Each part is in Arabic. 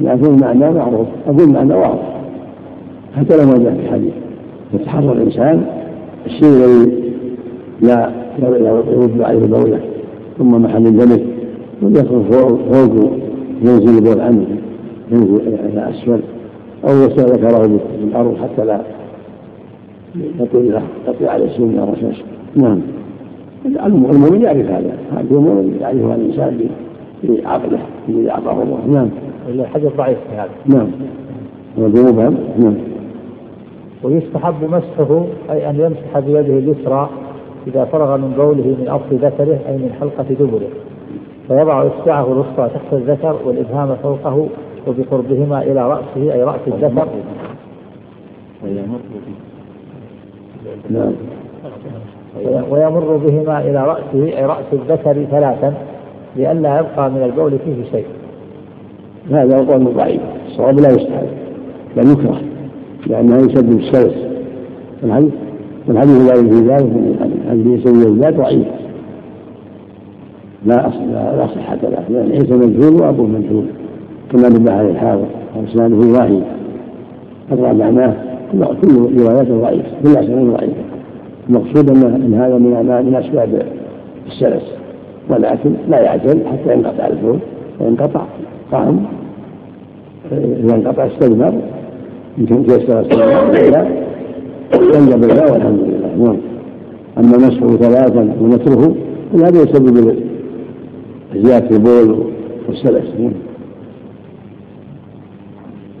لكن المعنى معروف. أقول المعنى واضح. حتى لو ما جاء في الحديث. يتحرى الإنسان الشيء الذي لا يرد عليه بوله ثم محل الدم وليدخل فوق ينزل البول عنه ينزل إلى أسفل أو يسع ذكره بالأرض حتى لا يطيع يطيع على السن الرشاش نعم. المؤمن يعرف هذا. هذا المؤمن يعرفها الإنسان بعقله الذي أعطاه الله. نعم. الحديث ضعيف في هذا. نعم. وذنوبهم نعم. ويستحب مسحه أي أن يمسح بيده اليسرى إذا فرغ من بوله من أصل ذكره أي من حلقة دبره. فيضع إصبعه الوسطى تحت الذكر والإبهام فوقه وبقربهما إلى رأسه أي رأس الذكر. نعم. ويمر بهما إلى رأسه أي رأس الذكر ثلاثا لئلا يبقى من البول فيه شيء. هذا قول ضعيف الصواب لا يستحب بل يكره لأنه يسبب السلس الحديث والحديث لا في ذلك؟ الحديث يسبب ذلك ضعيف. لا أصل لا صحة له. لأن عيسى مجهول وأبوه مجهول كما نبه عليه الحاضر وإسناده ضعيف. هذا معناه كل رواياته ضعيفة كل أسناده ضعيفة. المقصود أن هذا من من أسباب السلس ولكن لا يعجل حتى ينقطع الفول وينقطع قام إذا انقطع استجمر يمكن تيسر استجمار لا ينجب والحمد لله. نعم. أما مسحه ثلاثا ونتره هذا يسبب زيادة البول والسلس. نعم.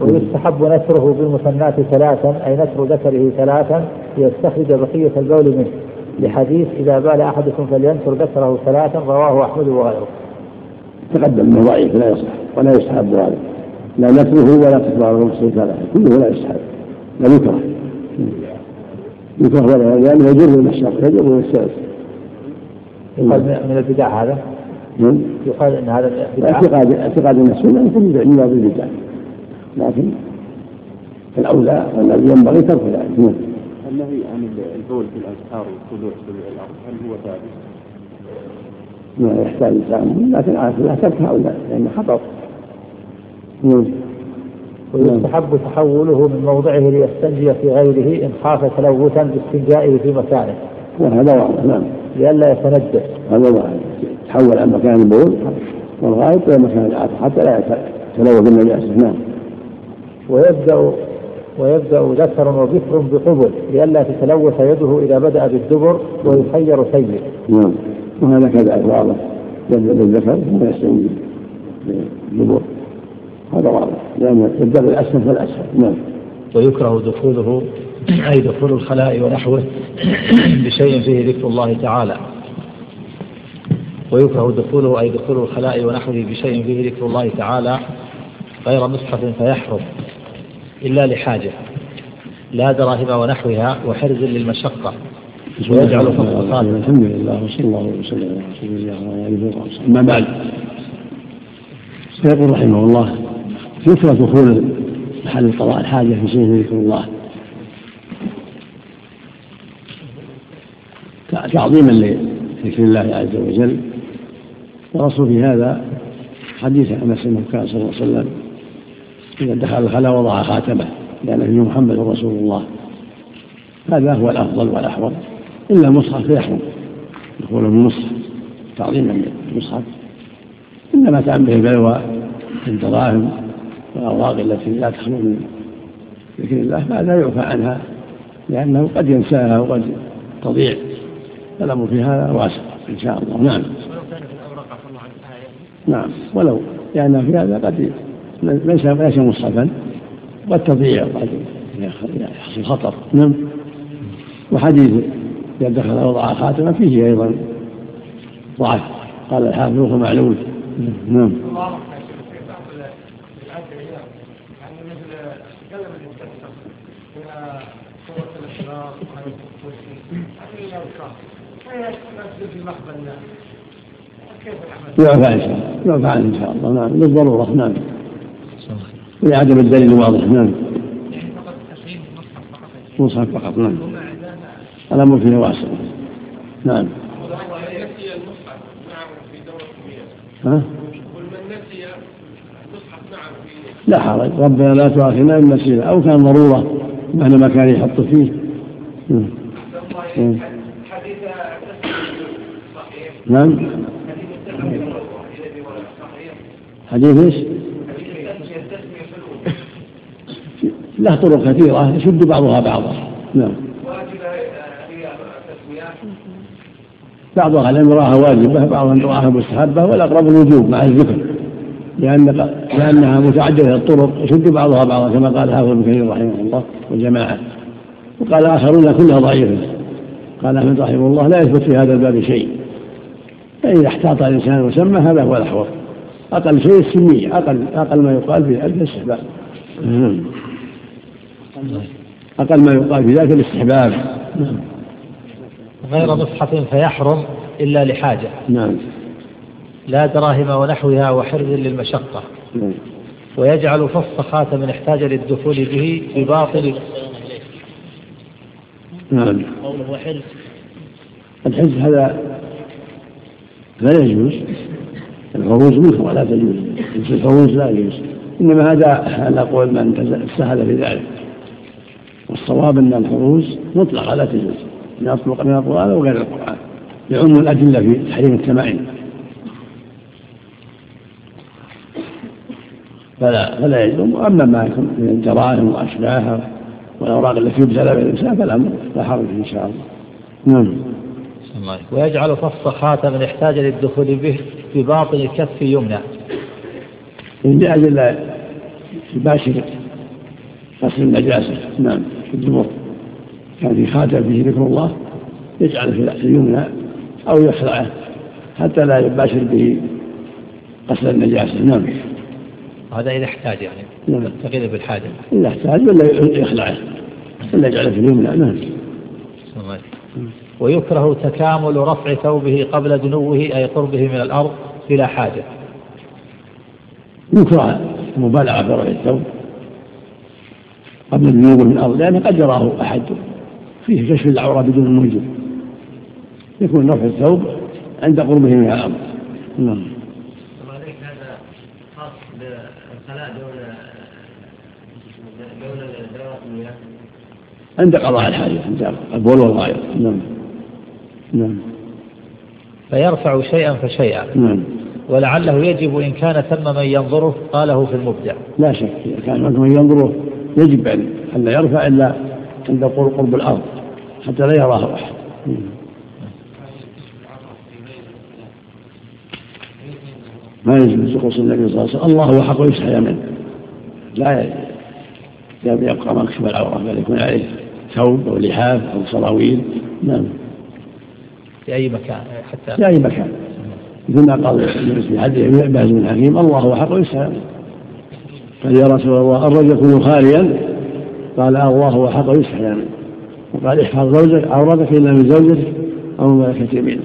ويستحب نثره بالمثنات ثلاثا أي نثر ذكره ثلاثا ليستخرج بقية البول منه. لحديث إذا بال أحدكم فلينثر ذكره ثلاثا رواه أحمد وغيره. تقدم انه ضعيف لا يصح ولا يستحب هذا لا نثره ولا تكرار المسلم ثلاثة كله لا يستحب بل يكره. يكره ولا لأنه يجر المشاق يجر السلس يقال من البدع هذا؟ نعم. يقال إن هذا اعتقاد اعتقاد أن السنة يكون من باب البدع. لكن الأولى والذي ينبغي ترك ذلك. نعم. النهي عن البول في الأزهار والطلوع طلوع الأرض هل هو ثابت؟ ما يحتاج تأمل لكن على لا ترك هؤلاء لأنه خطر ويستحب تحوله من موضعه ليستنجي في غيره إن خاف تلوثا باستنجائه في مكانه. وهذا واضح نعم. لئلا يتنجس هذا واضح. تحول عن مكان البول والغائط إلى مكان الآخر حتى لا يتلوث بالنجاسة نعم. ويبدأ ويبدأ ذكر وبكر بقبل لئلا تتلوث يده إذا بدأ بالدبر ويخير سيد. نعم. وهذا كذلك واضح. يبدأ بالذكر ثم يستنجي بالدبر. هذا واضح. لأن يبدأ بالأسفل فالأسفل. نعم. ويكره دخوله أي دخول الخلاء ونحوه بشيء فيه ذكر الله تعالى. ويكره دخوله أي دخول الخلاء ونحوه بشيء فيه ذكر الله تعالى غير مصحف فيحرم إلا لحاجة. لا دراهم ونحوها وحرز للمشقة. ويجعل فضل الحمد لله وصلى الله وسلم على رسول الله وعلى آله وصحبه. أما بعد. فيقول رحمه الله يكره دخول محل قضاء الحاجة في سنه ذكر الله. تعظيما لذكر الله عز وجل. ورسول في هذا حديث أنس انه كان صلى الله عليه وسلم إذا دخل الخلاء وضع خاتمه لأن فيه محمد رسول الله. هذا هو الأفضل والأحوط. إلا المصحف فيحرم. دخول المصحف تعظيما للمصحف. إنما تعم به البلوى الدراهم والأوراق التي لا تخلو من ذكر الله فهذا يعفى عنها لأنه قد ينساها وقد تضيع الأمر في هذا واسع إن شاء الله. نعم. نعم. ولو لأن في هذا قد ليس ليس مصحفا قد تضيع قد يحصل خطر. نعم. وحديث إذا دخل وضع خاتما فيه أيضا ضعف. قال الحافظ معلول. نعم. يعفى إن شاء الله. يعفى عنه إن شاء الله. نعم. للضرورة. نعم. لعدم الدليل الواضح نعم. مصحف فقط. نعم. الأمر فيه واسع. نعم. ها؟ لا حرج. ربنا لا تؤاخذنا إن نسينا أو كان ضرورة. معنى ما كان يحط فيه. نعم. حديث إيش؟ له طرق كثيرة يشد بعضها بعضا. نعم. بعض أهل العلم رآها واجبة بعضهم رآها مستحبة والأقرب الوجوب مع الذكر. لأن لأنها متعددة الطرق يشد بعضها بعضا كما قال حافظ ابن كثير رحمه الله والجماعة. وقال آخرون كلها ضعيفة. قال أحمد رحمه الله لا يثبت في هذا الباب شيء. فإذا احتاط الإنسان وسمى هذا هو الأحوط. أقل شيء السمية أقل أقل ما يقال في ذلك الاستحباب. أقل ما يقال في ذلك الاستحباب. غير مصحف فيحرم إلا لحاجة. نعم. لا دراهم ونحوها وحرز للمشقة. نعم. ويجعل فص خاتم احتاج للدخول به في باطل نعم. قوله وحرز. الحرز هذا لا يجوز. الفروج منه ولا تجوز. الفروج لا يجوز. إنما هذا على قول من سهل في ذلك. والصواب أن الفروج مطلقة لا تجوز. يطلق من القرآن أو غير القرآن. يعم الأدلة في تحريم التمائم. فلا فلا يجوز وأما ما يكون من الجرائم وأشباهها والأوراق التي يبتلى بها الإنسان فالامر لا حرج إن شاء الله. نعم. ويجعل فص خاتم احتاج للدخول به في باطن الكف يمنى لأجل لا يباشر غسل النجاسة. نعم. في الدبر. كان في خاتم فيه ذكر الله يجعل في اليمنى أو يخلعه حتى لا يباشر به غسل النجاسة. نعم. هذا إذا احتاج يعني نعم. تغير بالحاجة إذا احتاج ولا يخلعه ولا يجعله في اليمنى نعم ويكره تكامل رفع ثوبه قبل دنوه أي قربه من الأرض بلا حاجة. يكره المبالغة في رفع الثوب قبل دنوه من الأرض لأنه قد يراه أحد. فيه كشف العورة بدون موجب. يكون رفع الثوب عند قربه من الأرض. نعم هذا خاص بالخلاء دون دون عند قضاء الحاجة عند البول والغائط نعم. نعم. فيرفع شيئا فشيئا. نعم. ولعله يجب إن كان ثم من ينظره قاله في المبدع. لا شك إذا كان من ينظره يجب أن لا يرفع إلا عند قرب الأرض حتى لا يراه أحد. ما يجوز يقص النبي صلى الله عليه وسلم. الله هو حق يستحيا منه. لا يبقى مكشوف العورة بل يكون عليه. ثوب أو لحاف أو سراويل نعم. في أي مكان؟ حتى في أي مكان. مثل ما قال في حديث عباس بن حكيم الله هو حق يسأل قال يا رسول الله الرجل يكون خاليا؟ قال الله هو حق يسأل يعني وقال احفظ زوجك عورتك إلا من زوجتك أو ملكة يمينك.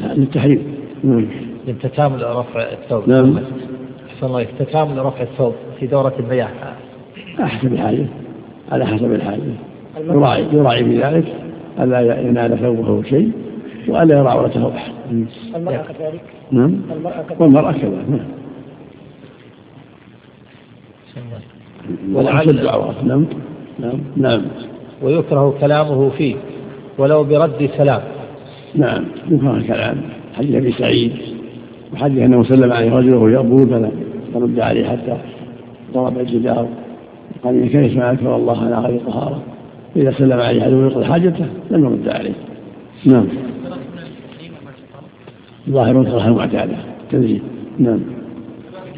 للتحريم نعم. لتكامل رفع الثوب. نعم. أحسن الله تكامل رفع الثوب في دورة المياه حسب الحاجة على حسب الحاجة يراعي يراعي في ذلك ألا ينال ثوبه شيء وألا يرى عورته أحد. المرأة كذلك. نعم. والمرأة كذلك. نعم. ولعل عورات نعم. نعم. نعم. ويكره كلامه فيه. ولو برد سلام. نعم. يكره الكلام حديث أبي سعيد. وحديث أنه سلم عليه رجل وهو يقبل فلم يرد عليه حتى ضرب الجدار. قال كيف معك والله أنا غير طهارة. إذا سلم عليه أحد ويقضي حاجته لم يرد عليه. نعم. ظاهر كره المعتادة. تنزيل. نعم.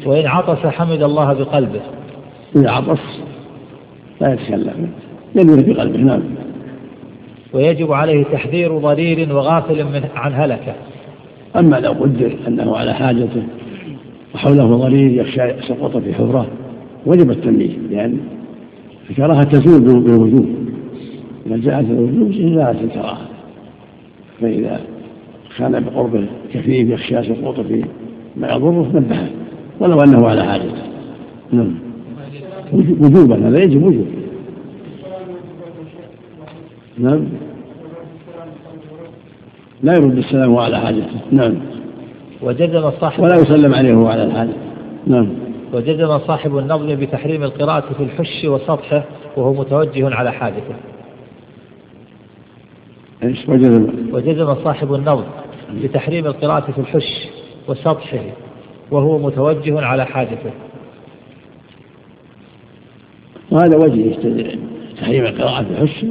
وإن عطس حمد الله بقلبه. إذا عطس لا يتكلم. ينوي بقلبه. نعم. ويجب عليه تحذير ضرير وغافل من عن هلكه. أما لو قدر أنه على حاجته وحوله ضرير يخشى سقط في حفرة وجب التنبيه لأن الكراهة تزول بالوجوب إذا جاءت الوجوب جاءت الكراهة. فإذا كان بقربه كفيف يخشى سقوط في ما يضره نبهه ولو أنه على حاجته نعم. وجوبا هذا يجب وجوب. نعم. لا يرد السلام على حاجته نعم. وجزم الصاحب ولا يسلم عليه وهو على الحاجة. نعم. وجزم صاحب النظم بتحريم القراءة في الحش وسطحه وهو متوجه على حادثه. إيش وجزم وجزم صاحب النظم بتحريم القراءة في الحش وسطحه وهو متوجه على حادثه. وهذا وجه تحريم القراءة في الحش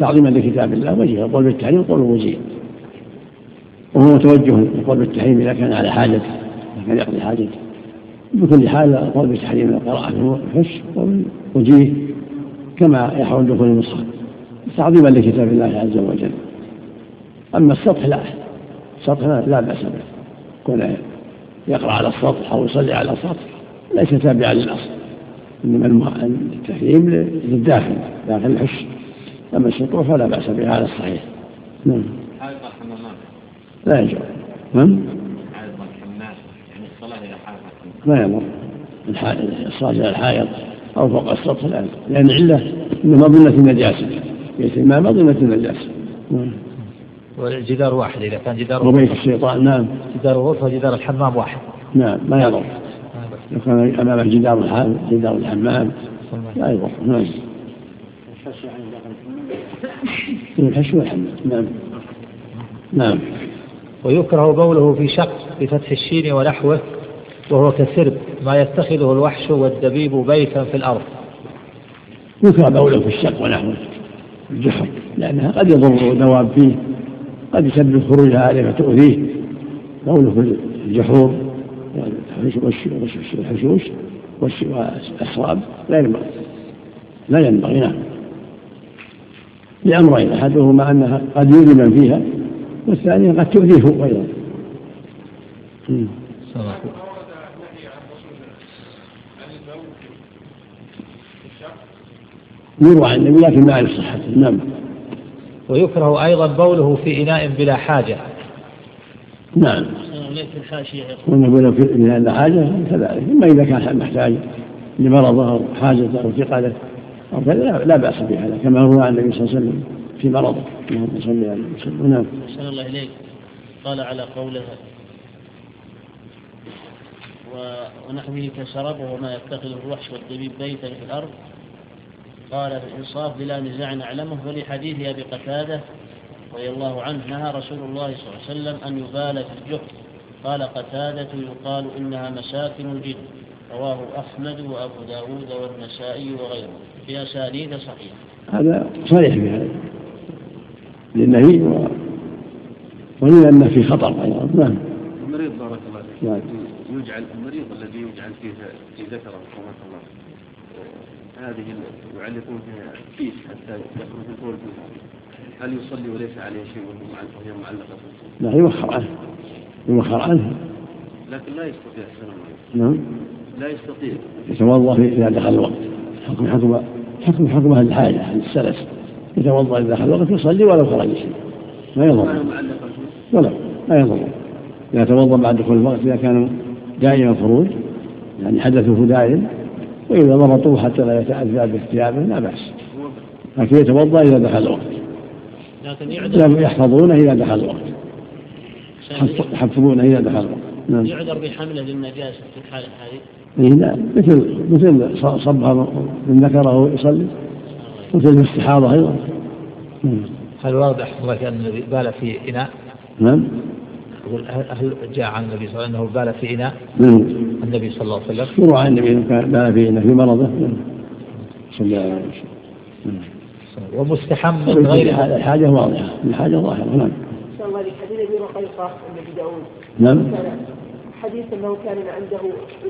تعظيما لكتاب الله وجه القول بالتحريم قول وجيه وهو متوجه القول بالتحريم إذا كان على حاجته إذا كان يقضي حاجته بكل حال القول بتحريم القراءة في الحش وجيه كما يحرم دخول المصحف تعظيما لكتاب الله عز وجل. أما السطح لا السطح لا بأس به. كونه يقرأ على السطح أو يصلي على السطح ليس تابعا للأصل إنما التحريم للداخل داخل الحش. أما السطوح فلا بأس به هذا الصحيح. نعم. لا يجوز. نعم. ما يمر. الصلاة إلى الحائط أو فوق السطح لا لأن العلة إنما ظنة النجاسة. بيت ما ظنة النجاسة. نعم. والجدار واحد إذا كان جدار وبيت الشيطان نعم. جدار الغرفة وجدار الحمام واحد. نعم ما يضر. لو كان أمامه جدار الحمام جدار الحمام لا يضر. نعم. الحش والحمام. نعم. نعم. ويكره بوله في شق بفتح الشين ونحوه. وهو كسرب ما يتخذه الوحش والدبيب بيتا في الأرض. يكره بوله في الشق ونحوه الجحر لأنها قد يضر دواب فيه قد يسبب خروجها عليه فتؤذيه بوله في الجحور والحشوش والأسراب لا ينبغي لا ينبغي نعم. لأمرين أحدهما أنها قد يؤذي من فيها والثانية قد تؤذيه أيضا. يروى عن النبي لكن ما على صحته. نعم. ويكره أيضا بوله في إناء بلا حاجة. نعم. إناء بلا حاجة كذلك إما إذا كان محتاج لمرضه أو حاجته أو ثقله أو كذا لا بأس بهذا كما روى عن النبي صلى الله عليه وسلم في مرضه. اللهم صل على وسلم. نعم. الله إليك. قال على قوله ونحوه كشرب وما يتخذ الوحش والدبيب بيتا في الأرض قال في الإنصاف بلا نزاع نعلمه ولحديث أبي قتادة رضي الله عنه نهى رسول الله صلى الله عليه وسلم أن يبال في الجحر قال قتادة يقال إنها مساكن الجن. رواه أحمد وأبو داود والنسائي وغيره. في أسانيد صحيحة. هذا صريح في هذا. للنهي و... ولأن في خطر أيضا. نعم. المريض بارك الله فيك. نعم. يجعل المريض الذي يجعل فيه في ذكره هذه يعلقون فيها كيس حتى يخرج البول هل يصلي وليس عليه شيء وهي معلقة لا يوخر عنه يوخر عنه لكن لا يستطيع نعم. لا يستطيع. يتوضا إذا دخل الوقت حكم حكم حكم حكم أهل الحاجة أهل السلف. يتوضا إذا دخل الوقت يصلي ولو خرج شيء. ما يضر. ولا ما يضر. إذا توضا بعد دخول الوقت إذا كان دائما الخروج يعني حدثه دائم وإذا ضبطوه حتى لا يتأذى باثيابه لا بأس. لكن يتوضأ إذا دخل الوقت. لكن يحفظونه إذا دخل الوقت. يحفظونه إذا دخل الوقت. نعم. يعذر بحملة للنجاسة في الحالة هذه إيه لا. مثل مثل صبها من ذكره يصلي. مثل الاستحاضة أيضا. نعم. هل واضح أن الذي بال في إناء؟ نعم. يقول هل جاء عن النبي صلى الله عليه وسلم أنه بال في إناء؟ نعم. النبي صلى الله عليه وسلم. يروى عن النبي انه بال في في مرضه. صلى الله عليه وسلم ومستحم من غير الحاجة واضحة. الحاجة ظاهره نعم. شاء الله حديث ابي رقيقه النبي داود نعم. حديث أنه كان عنده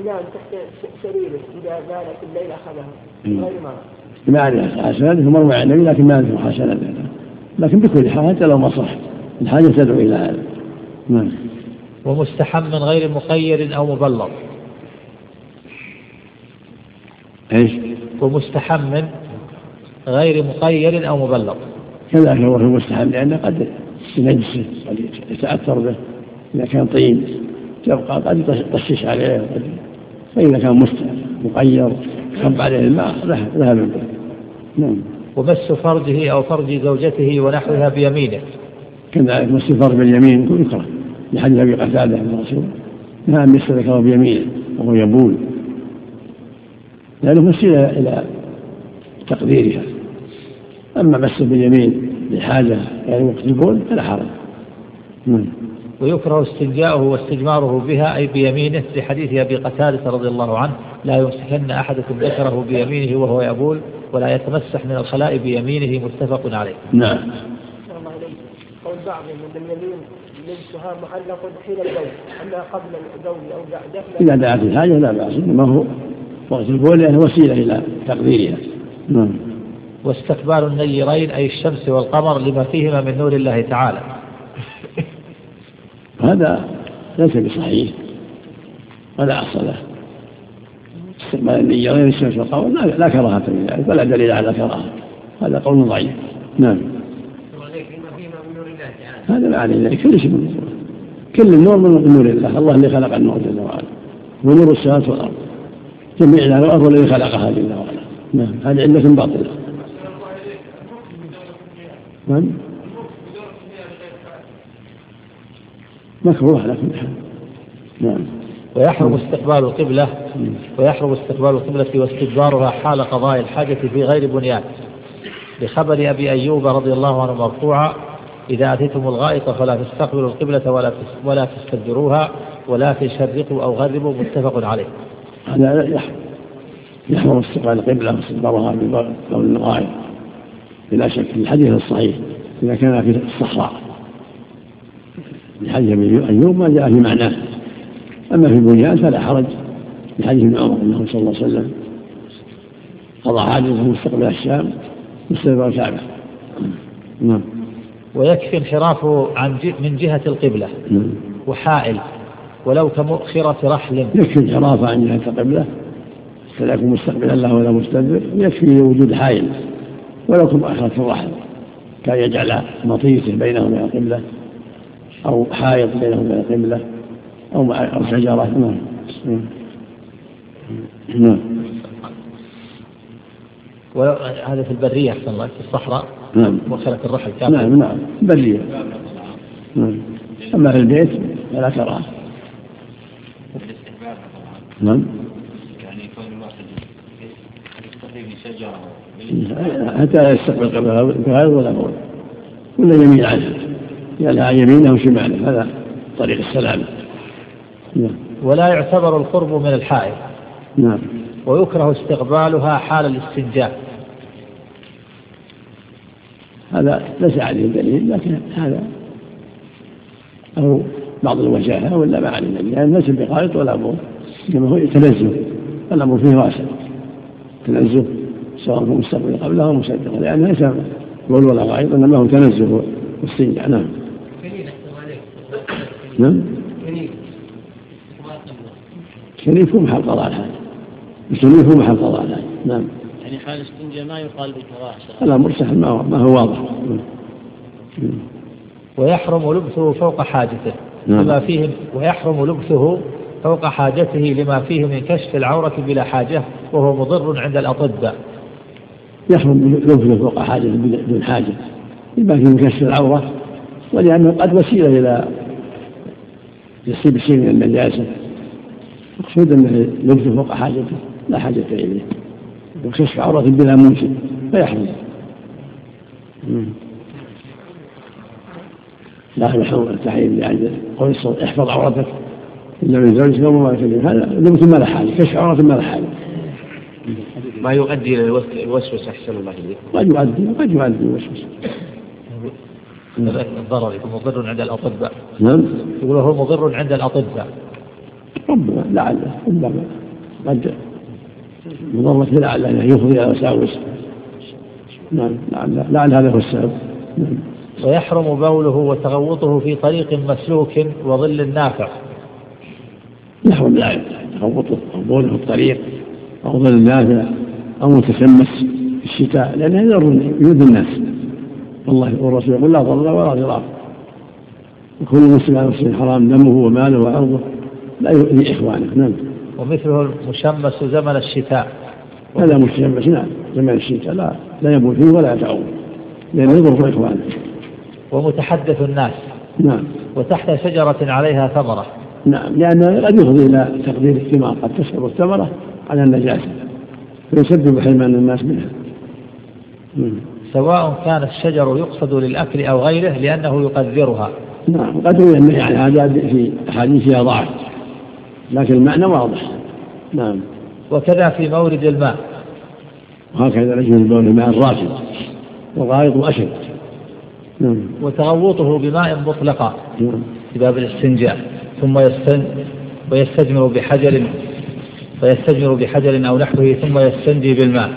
اناء تحت سريره إذا بال في الليل اخذها غير ما ما اعرف حسناته مروي عن النبي لكن ما اعرف حسناته لكن بكل حال حتى لو ما صح. الحاجة تدعو إلى هذا. نعم. ومستحم من غير مقيد أو مبلغ. إيش؟ ومستحم غير مقيد أو مبلغ. كذلك هو المستحم لأنه قد ينجسه قد يتأثر به إذا كان طين تبقى قد يطشش عليه فإذا كان مقير خب عليه الماء ذهب به نعم. ومس فرجه أو فرج زوجته ونحوها بيمينه. كذلك مس فرج باليمين يكره لحديث أبي قتادة من الرسول نعم يستذكر بيمينه وهو يبول. لأنه وسيلة إلى تقديرها. أما مس باليمين لحاجة يعني البول فلا حرج. نعم. ويكره استنجاؤه واستجماره بها أي بيمينه لحديث أبي قتادة رضي الله عنه لا يمسكن أحدكم ذكره بيمينه وهو يبول ولا يتمسح من الخلاء بيمينه متفق عليه. نعم. قول بعضهم ان اليمين لبسها معلق حين البول أما قبل البول أو بعده إذا دعت الحاجة لا بأس انما هو وقت البول لأنه وسيلة إلى تقديرها. نعم. واستقبال النيرين أي الشمس والقمر لما فيهما من نور الله تعالى. هذا ليس بصحيح. ولا أصل. له استقبال النيرين الشمس والقمر لا كراهة في ذلك ولا دليل على كراهة. هذا قول ضعيف. نعم. هذا ما عليه ذلك. كل شيء من كل النور من نور الله. الله اللي خلق النور جل وعلا. ونور السماوات والأرض. جميع الأرض الذي خلقها جل وعلا نعم هذه علة باطلة. نعم. مكروه على كل حال نعم. ويحرم استقبال القبلة ويحرم استقبال القبلة واستدبارها حال قضاء الحاجة في غير بنيان. لخبر أبي أيوب رضي الله عنه مرفوعا إذا أتيتم الغائط فلا تستقبلوا القبلة ولا ولا تستدبروها ولا تشرقوا أو غربوا متفق عليه. هذا يحرم استقبال القبلة واستدبارها بقول الغائط بلا شك في الحديث الصحيح إذا كان في الصحراء. لحديث أبي أيوب ما جاء في معناه. أما في البنيان فلا حرج. لحديث ابن عمر أنه صلى الله عليه وسلم قضى حاجته مستقبل الشام مستقبل الكعبة. نعم. ويكفي انحرافه عن من جهة القبلة. نعم. وحائل. ولو كمؤخرة رحل. يكفي انحرافه عن جهة القبلة فلا يكون مستقبلا له ولا مستدبر. يكفي وجود حائل. ولو كمؤخرة الرحل. كان يجعل مطيته بينه وبين القبلة أو حائط بينه وبين القبلة أو أو شجرة. نعم. نعم. وهذا في البرية أحسن الله. في الصحراء. نعم. وخلق الرحل كافر نعم نعم. برية نعم. أما في البيت فلا تراه نعم. يعني كون الواحد يستقيم شجرة حتى لا يستقبل قبلها ولا بول ولا يمين عنها يلها يمينه وشماله هذا طريق السلامة نعم. ولا يعتبر القرب من الحائط نعم. ويكره استقبالها حال الاستنجاء. هذا ليس عليه دليل لكن هذا أو بعض الوجاهة ولا ما عليه دليل. يعني ليس بخالط ولا أمور إنما هو يتنزه الأمر فيه واسع تنزه سواء في مستقبل قبله أو مصدقا لأن ليس قول ولا غائط إنما هو تنزه واستنجاء نعم. نعم. كنيف هو محل قضاء الحاجة الكنيف هو محل قضاء الحاجة نعم. يعني حال استنجاء ما يقال بالكراهة لا مرسح ما هو, ما هو واضح. ويحرم لبسه فوق حاجته. نعم. لما فيه ويحرم لبسه فوق حاجته لما فيه من كشف العورة بلا حاجة وهو مضر عند الأطباء. يحرم لبسه فوق حاجته بدون حاجة لما فيه من كشف العورة ولأنه قد وسيلة إلى يصيب شيء من النجاسة. مقصود أنه لبسه فوق حاجته لا حاجة إليه. وكشف عورة بلا منشد فيحرم لا يحرم التحريم يعني قول احفظ عورتك. إلا من زوجك وما هذا لبس ما له حاجة كشف عورة ما له حاجة. ما يؤدي إلى الوسوسة أحسن الله إليك قد يؤدي وقد يؤدي الوسوسة. الضرر يكون مضر عند الأطباء. نعم. يقول هو مضر عند الأطباء. ربما لعله ربما قد مضرة لعل أنه يفضي إلى وساوس نعم لعل لعل هذا هو السبب. نعم. ويحرم بوله وتغوطه في طريق مسلوك وظل نافع. يحرم ذلك تغوطه أو بوله في الطريق أو ظل نافع أو متشمس في الشتاء لأنه يضر يؤذي الناس. والله والرسول يقول لا ضرر ولا ضرار. وكل مسلم على مسلم حرام دمه وماله وعرضه لا يؤذي إخوانه. نعم. ومثله المشمس زمن الشتاء. هذا مشمس نعم. زمن الشتاء لا لا يبول فيه ولا يتعوض لأنه يضر إخوانه. ومتحدث الناس. نعم. وتحت شجرة عليها ثمرة. نعم لأنه قد يفضي إلى تقدير الثمار قد تسقط الثمرة على النجاسة فيسبب حرمان الناس منها. سواء كان الشجر يقصد للأكل أو غيره لأنه يقذرها. نعم قد روي النهي عن هذا في أحاديث فيها ضعف لكن المعنى واضح. نعم. وكذا في مورد الماء. وهكذا رجل البول الماء الراكد والغائط أشد. نعم. وتغوطه بماء مطلقا نعم. في باب الاستنجاء. ثم يستن ويستجمر بحجر ويستجمر بحجر أو نحوه ثم يستنجي بالماء.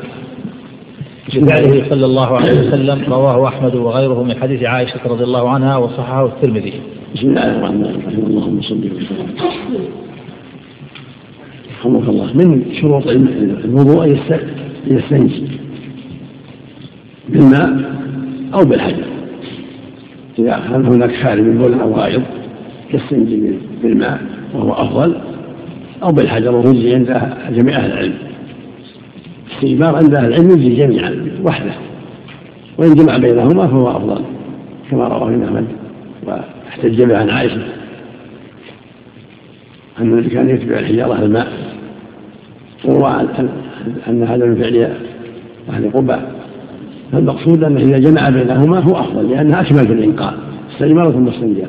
بفعله صلى الله عليه وسلم رواه أحمد وغيره من حديث عائشة رضي الله عنها وصححه الترمذي. بسم الله الرحمن الرحيم. اللهم صل وسلم. رحمك الله. من شروط الوضوء أن يستنجي بالماء أو بالحجر. إذا كان هناك خارج من بول أو غائط يستنجي بالماء وهو أفضل أو بالحجر ويجزي عند جميع أهل العلم. الاستجمار عند أهل العلم يجزي جميعا وحده. وإن جمع بينهما فهو أفضل كما رواه أحمد واحتج به عن عائشة. أن الذي كان يتبع الحجارة الماء. وروى أن هذا من فعل أهل قباء. فالمقصود أنه إذا جمع بينهما هو أفضل لأنها أكمل في الإنقاذ. استجمار ثم استنجى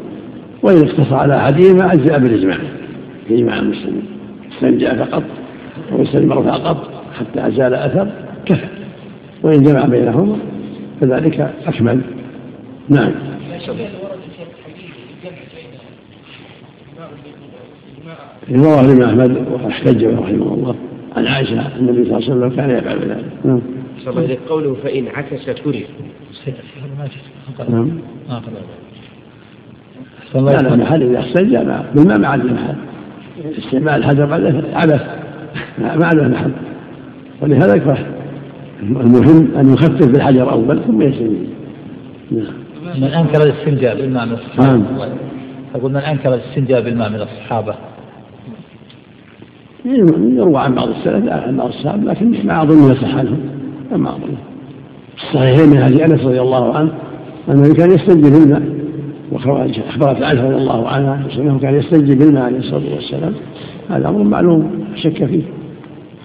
وإن اقتصر على أحدهما أجزأ بالإجماع في إجماع المسلمين استنجى فقط واستجمر فقط حتى أزال أثر كفى. وإن جمع بينهما فذلك أكمل. نعم. رواه الإمام أحمد وأحتج رحمه الله عن عائشة النبي صلى الله عليه وسلم كان يفعل ذلك. نعم. قوله فإن عكس كره. نعم. لا لا محل إذا احتج بالماء ما عاد محل استعمال الحجر بعد عبث ما عاد محل ولهذا يكره. المهم أن يخفف بالحجر أول ثم يستنجي نعم. من أنكر الاستنجاء بالماء من الصحابة. نعم. أقول من أنكر الاستنجاء بالماء من الصحابة. يروى عن بعض السلف لا عن بعض الصحابة لكن ما أظن يصح عنهم. ما أظن. الصحيحين من حديث أنس رضي الله عنه أنه كان يستنجي بالماء. أخبرت عنه رضي الله عنها أنه كان يستنجي بالماء عليه الصلاة والسلام. هذا أمر معلوم شك فيه.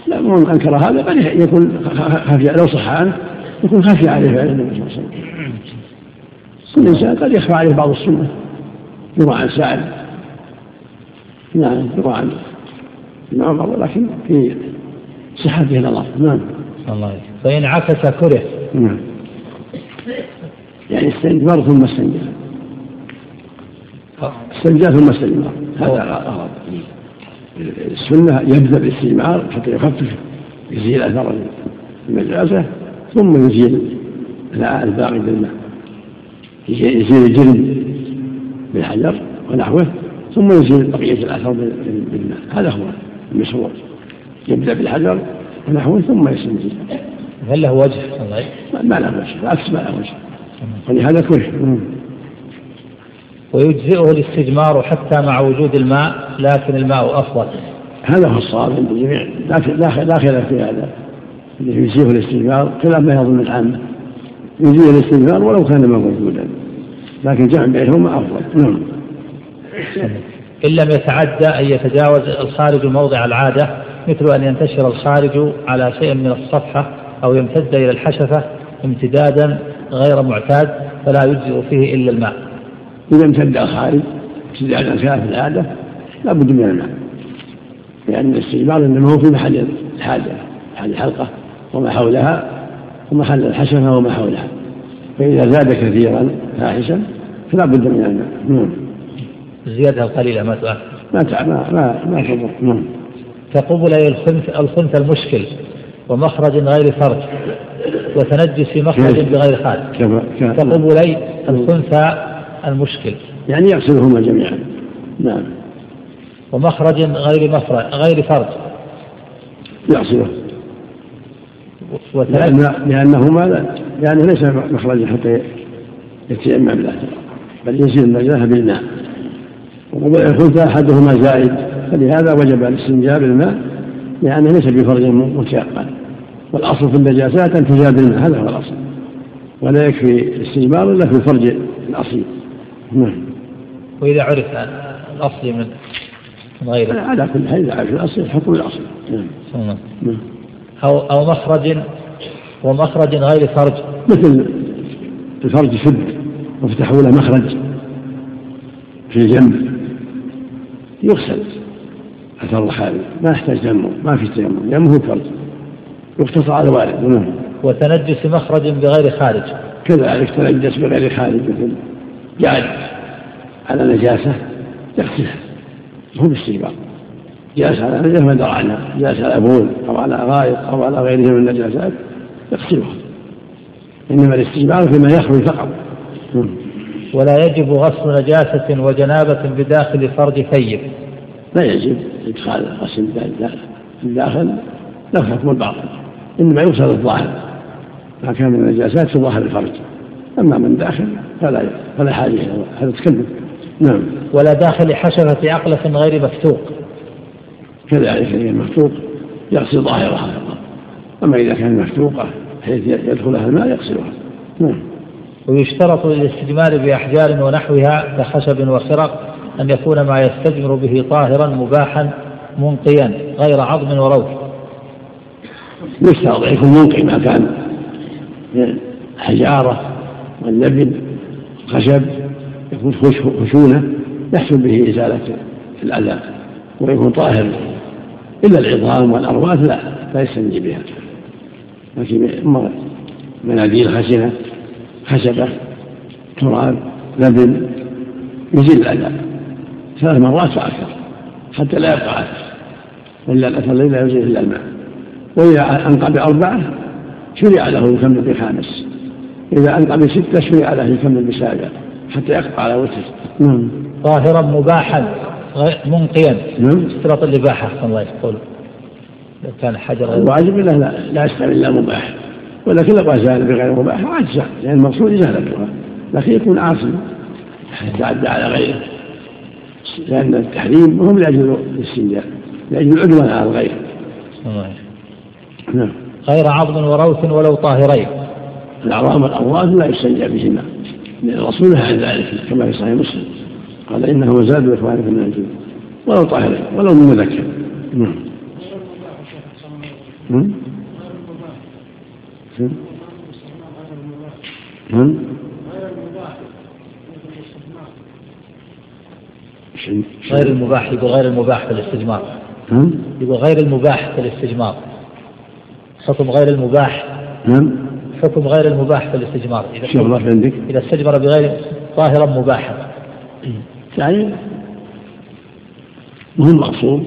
لا من أنكر هذا قد يكون خفي لو صح عنه يكون خفي عليه فعل النبي صلى الله عليه وسلم. كل إنسان قد يخفى عليه بعض السنة. يروى عن سعد. نعم يروى عن ابن عمر لكن في صحته نظر نعم. الله فإن عكس كره. نعم. يعني استنجمر ثم استنجى استنجى ثم استنجمر هذا غلط. السنة يبدأ بالاستجمار حتى يخفف يزيل أثر المجازة ثم يزيل الباقي بالماء يزيل الجلد بالحجر ونحوه ثم يزيل بقية الأثر بالماء. هذا هو المشروع. يبدأ بالحجر ونحوه ثم يستنزل هل له وجه؟ ما له وجه. العكس ما له وجه. ولهذا كره ويجزئه الاستجمار حتى مع وجود الماء لكن الماء أفضل. هذا هو الصواب عند الجميع. لا خلاف في هذا. اللي يجزئه الاستجمار خلاف ما يظن العامة يجزئه الاستجمار ولو كان ما موجودا. لكن جمع بينهما أفضل. نعم. إن لم يتعدى أن يتجاوز الخارج موضع العادة مثل أن ينتشر الخارج على شيء من الصفحة أو يمتد إلى الحشفة امتدادا غير معتاد فلا يجزئ فيه إلا الماء. إذا امتد الخارج ابتداء عن خلاف العادة لا بد من الماء لأن الاستجمار إنما هو في محل الحاجة محل الحلقة وما حولها ومحل الحشفة وما حولها. فإذا زاد كثيرا فاحشا فلا بد من الماء نعم. الزيادة القليلة ما تؤثر ما ما ما, ما تضر. نعم. كقبل الخنث الخنث المشكل ومخرج غير فرج وتنجس في مخرج بغير خارج. كقبلي الخنثى المشكل. يعني يغسلهما جميعا. نعم. ومخرج غير مفرج غير فرج يغسله. لأن لأنهما يعني ليس مخرجا حتى يتيمم له بل يزيل النجاسة بالماء. الخنثى أحدهما زائد فلهذا وجب الاستنجاء بالماء لأنه ليس بفرج متيقن. والأصل في النجاسات أن تزال بالماء هذا هو الأصل. ولا يكفي الاستجمار إلا في الفرج الأصيل. نعم. وإذا عرف الأصل من من غيره. على كل حال إذا عاش الأصل حكم الأصل. نعم. نعم. أو أو مخرج ومخرج غير فرج. مثل الفرج شد وفتحوا له مخرج في الجنب. يغسل. أثر الحال ما يحتاج تيمم ما في تيمم. يمه الفرج يقتصر على الوارد نعم. وتنجس مخرج بغير خارج. كذلك تنجس بغير خارج مثل قاعد على نجاسة يغسلها هو باستجبار جالس على نجاسة ما درى عنها. جالس على بول أو على غائط أو على غيره من النجاسات يغسلها إنما الاستجبار فيما يخرج فقط. ولا يجب غسل نجاسة وجنابة بداخل فرج ثيب. لا يجب إدخال غسل الداخل لا حكم الباطل. إنما يغسل الظاهر. ما كان من النجاسات في ظاهر الفرج. أما من داخل فلا فلا حاجة هذا تكلم. نعم. ولا داخل حشرة عقلة غير مفتوق. كذلك هي المفتوق يغسل ظاهرها أما إذا كانت مفتوقة حيث يدخلها الماء يغسلها. نعم. ويشترط للاستجمار بأحجار ونحوها كخشب وخرق أن يكون ما يستجمر به طاهرا مباحا منقيا غير عظم وروث يشترط يكون منقي ما كان. حجارة واللبن خشب يكون خشونة يحصل به إزالة الأذى ويكون طاهر. إلا العظام والأرواث لا لا يستنجي بها. لكن مناديل خشنة خشبة تراب لبن يزيل الأذى. ثلاث مرات فأكثر حتى لا يبقى أثر إلا الأثر لا يزيل إلا الماء. وإذا أنقى بأربعة شرع له يكمل بخامس. إذا أنقى بستة شرع له يكمل بسابع حتى يقطع على وتر نعم. طاهرا مباحا منقيا. نعم. اشتراط الإباحة الله يقول. لو كان حجر الواجب لا لا, لا يستعمل إلا مباح. ولكن لو أزال بغير مباح عجزة لأن المقصود إزالتها لكن يكون عاصم يتعدى على غيره. لأن التحريم هو لأجل الاستنجاء لأجل العدوان على الغير. نعم. غير عظم وروث ولو طاهرين. الأعظام والأمراض لا يستنجى بهما الرسول نهى عن ذلك كما في صحيح مسلم. قال إنه زاد إخوانكم من الجنود ولو طاهرين ولو من مذكر. نعم. نعم غير المباح يقول غير المباح في الاستجمار. يقول غير المباح في الاستجمار. حكم غير المباح. نعم حكم غير المباح في الاستجمار. إذا الله عندك؟ إذا استجمر بغير ظاهرا مباحا. يعني مهم مقصود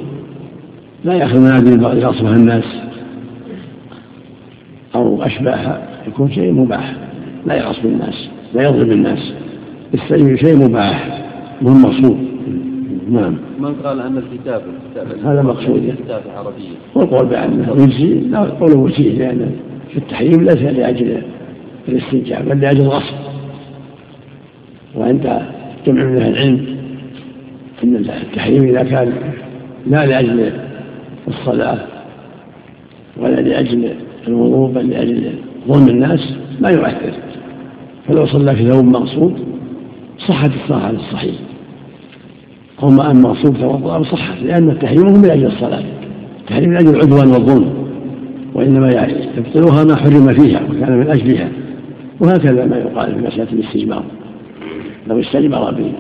لا يأخذ مناديل ليصفها الناس. أو أشباهها يكون شيء مباح. لا يغصب الناس لا يظلم الناس. يستجمر شيء مباح. مهم مقصود نعم. من قال أن الكتاب هذا مقصود. كتاب عربية والقول بأنه يجزي لا قوله وجيه لأن في التحريم ليس لأجل الاستنجاب بل لأجل الغصب. وعند جمع من أهل العلم أن التحريم إذا كان لا لأجل الصلاة ولا لأجل الوضوء بل لأجل ظلم الناس ما يؤثر. فلو صلى في ثوب مقصود صحت الصلاة على الصحيح. أما أن مغصوب توضأ صحت لأن التحريم هو من أجل الصلاة. التحريم من أجل العدوان والظلم. وإنما يبطلها ما حرم فيها وكان من أجلها. وهكذا ما يقال في مسألة الاستجمار. لو استجمر به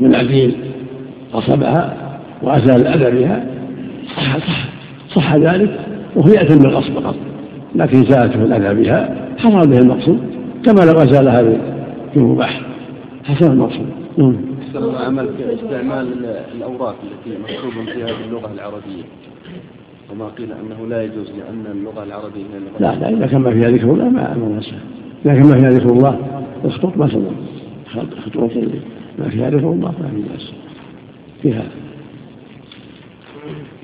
من عديل غصبها وأزال الأذى بها صح صح صح ذلك وهو يأتي بالغصب فقط. لكن زالته الأذى بها حصل به المقصود كما لو أزالها بمباح حصل المقصود عمل استعمال الأوراق التي مكتوب فيها باللغة العربية. وما قيل أنه لا يجوز لأن اللغة العربية هي اللغة لا لا إذا كان ما فيها ذكر الله ما ما إذا كان ما فيها ذكر الله الخطوط ما تضر خطوط ما فيها ذكر الله ما في بأس فيها.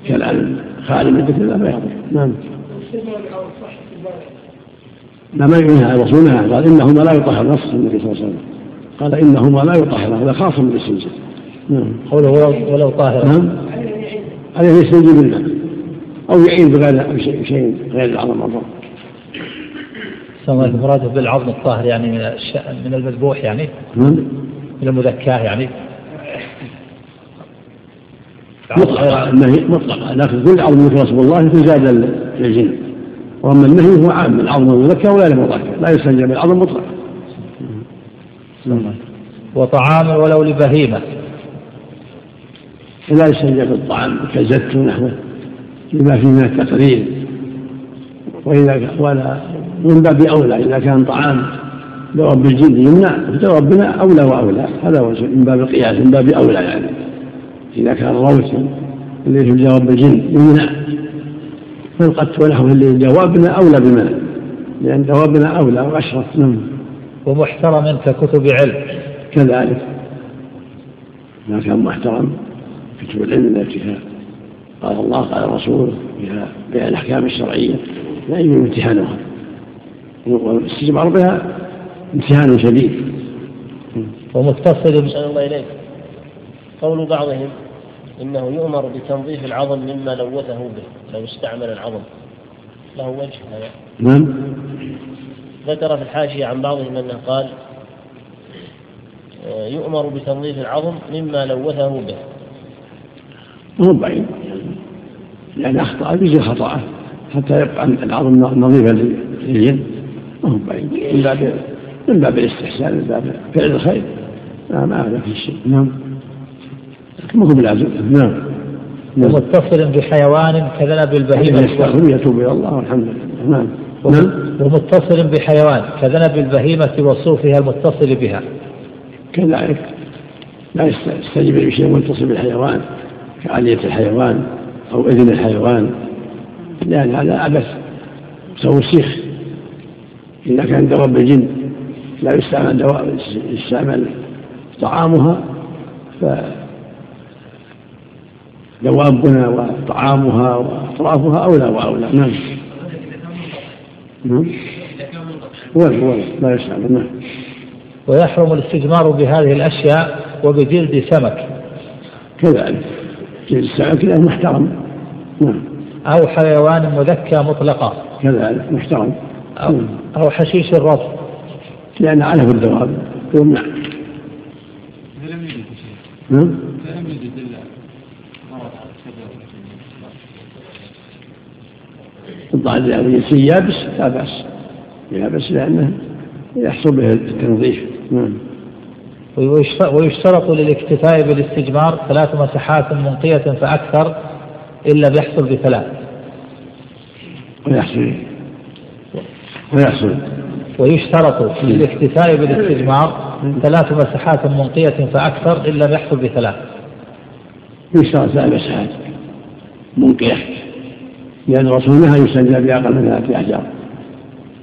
كالآن خالي من ذكر الله ما يضر نعم. لا ما يعنيها رسولها. قال إنهما لا يطهر نص النبي صلى الله عليه وسلم. قال إنهما لا يطهر هذا خاص بالاستنجاء نعم. قوله ولو طاهرا نعم. عليه يستنجي بالماء أو يعين بغير شيء غير العظم الضر سواء المراد بالعظم الطاهر يعني من من المذبوح يعني؟ نعم. من المذكاة يعني؟ مطلقة النهي مطلقة لكن كل عظم ذكر اسم الله يكون زاد للجن وأما النهي هو عام. العظم المذكر ولا المذكر لا يستنجى بالعظم مطلقا وطعام ولو لبهيمة. لا يستنجى بالطعام. كالزت ونحوه. لما فيه من التقرير وإذا ولا من باب أولى إذا كان طعام دواب الجن يمنع دوابنا أولى وأولى هذا هو من باب القياس من باب أولى يعني. إذا كان روث اللي في جواب الجن يمنع فالقت ونحوه اللي جوابنا أولى بما لأن جوابنا أولى وأشرف نعم ومحترم ككتب علم. كذلك. ما كان محترم كتب العلم التي فيها قال الله قال الرسول فيها بها الأحكام الشرعية لا يجب امتحانها. والاستجمار بها امتحان شديد. ومتصل أحسن الله إليك. قول بعضهم إنه يؤمر بتنظيف العظم مما لوثه به لو استعمل العظم. له وجه هذا. نعم. ذكر في الحاشية عن بعضهم أنه قال آه، يؤمر بتنظيف العظم مما لوثه به. مو بعيد. يعني أخطأ يجي خطأه حتى يبقى العظم نظيفا للجن ما هو بعيد. من باب من باب الاستحسان من باب فعل الخير. لا ما هذا في شيء نعم. ما هو بلازم نعم. نعم. ومتصل بحيوان كذنب البهيمة يستغفر يتوب إلى الله والحمد لله. نعم. نعم. ومتصل بحيوان كذنب البهيمة وصوفها المتصل بها. كذلك لا يستجيب بشيء متصل بالحيوان كعلية الحيوان. أو إذن الحيوان. لأن هذا عبث توسيخ إذا كان دواب الجن. لا يستعمل دواب يستعمل طعامها. فدوابنا وطعامها وأطرافها أولى وأولى. نعم. نعم. ولا ولا لا يستعمل. نعم. ويحرم الاستجمار بهذه الأشياء وبجلد سمك. كذلك. السمك محترم. نعم. أو حيوان مذكى مطلقا. كذلك محترم. أو, أو حشيش الرص لأن علف الدواب يمنع نعم. الضعف الجنسي يابس لا بأس. يابس لأنه يحصل به التنظيف. نعم. ويشترط للاكتفاء بالاستجمار ثلاث مسحات منقية فأكثر إلا بيحصل بثلاث. ويحصل. ويحصل. ويشترط للاكتفاء بالاستجمار ثلاث مسحات منقية فأكثر إلا بيحصل بثلاث. يشترط ثلاث مسحات منقية لأن الرسول نهى يستنجى بأقل من ثلاثة أحجار.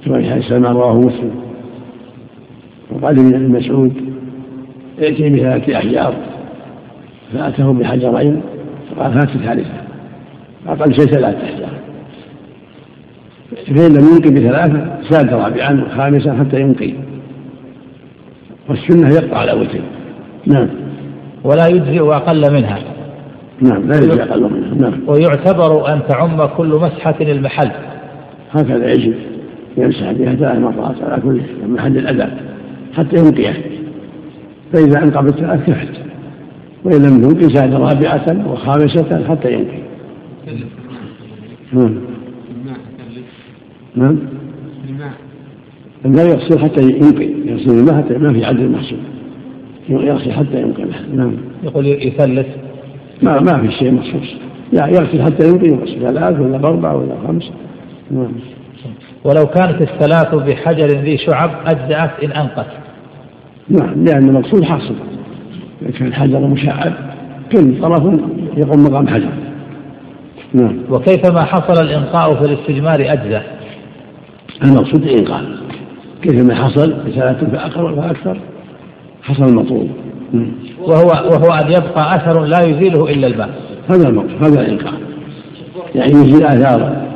كما في حديث سلمان رواه مسلم. وقال ابن مسعود ائتي بثلاثة أحجار فأتاه بحجرين فقال هات الثالثة. أقل شيء ثلاثة أحجار. فإن لم ينقي بثلاثة زاد رابعا وخامسا حتى ينقي. والسنة يقطع على وتر نعم. ولا يجزئ أقل منها. نعم لا يجزئ أقل منها. نعم. ويعتبر أن تعم كل مسحة المحل هكذا يجب. يمسح بها ثلاث مرات على كل محل الأذى حتى ينقيه. فإذا بالثلاث كفت وإن لم ينقي زاد رابعة وخامسة حتى ينقي نعم. نعم. الماء يغسل حتى ينقي يغسل الماء حتى ما في عدد محسوب. يغسل حتى ينقي نعم. يقول يثلث. ما ما في شيء مخصوص يعني يغسل حتى ينقي يغسل ثلاث ولا أربعة ولا خمس. نعم. ولو كانت الثلاث بحجر ذي شعب أجزأت إن أنقت نعم لأن المقصود حاصل. كان الحجر مشعب كل طرف يقوم مقام حجر. نعم. وكيفما حصل الإنقاء في الاستجمار أجزأ؟ المقصود الإنقاء. كيفما حصل؟ بثلاثة فأقل فأكثر حصل المطلوب. نعم. وهو وهو أن يبقى أثر لا يزيله إلا الماء هذا المقصود هذا الإنقاء. يعني يزيل آثار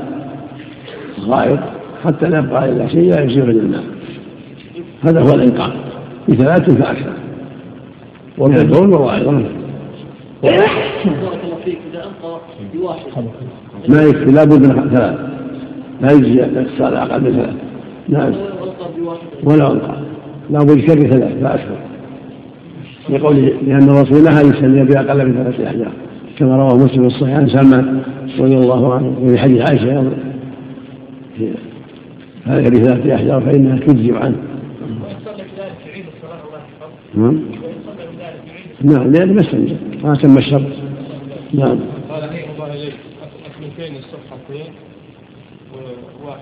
الغائط حتى لا يبقى إلا شيء لا يزيل إلا الماء هذا هو الإنقاء. بثلاث فأكثر ومن البول وأيضا بارك الله فيك إذا أنقى بواحد ما يكفي لابد من ثلاث. لا يجزي الاقتصاد أقل من ثلاث. نعم. ولا أنقى لابد يكفي ثلاث فأكثر يقول لأن الرسول نهى يسلم بأقل من ثلاث أحجار كما رواه مسلم في الصحيح عن سلمان رضي الله عنه وفي حديث عائشة أيضا. هذه ثلاثة أحجار فإنها تجزي عنه. نعم. نعم لأنه ما استنجد ما تم الشرط. نعم. قال الله إليك أثنتين الصفحتين وواحد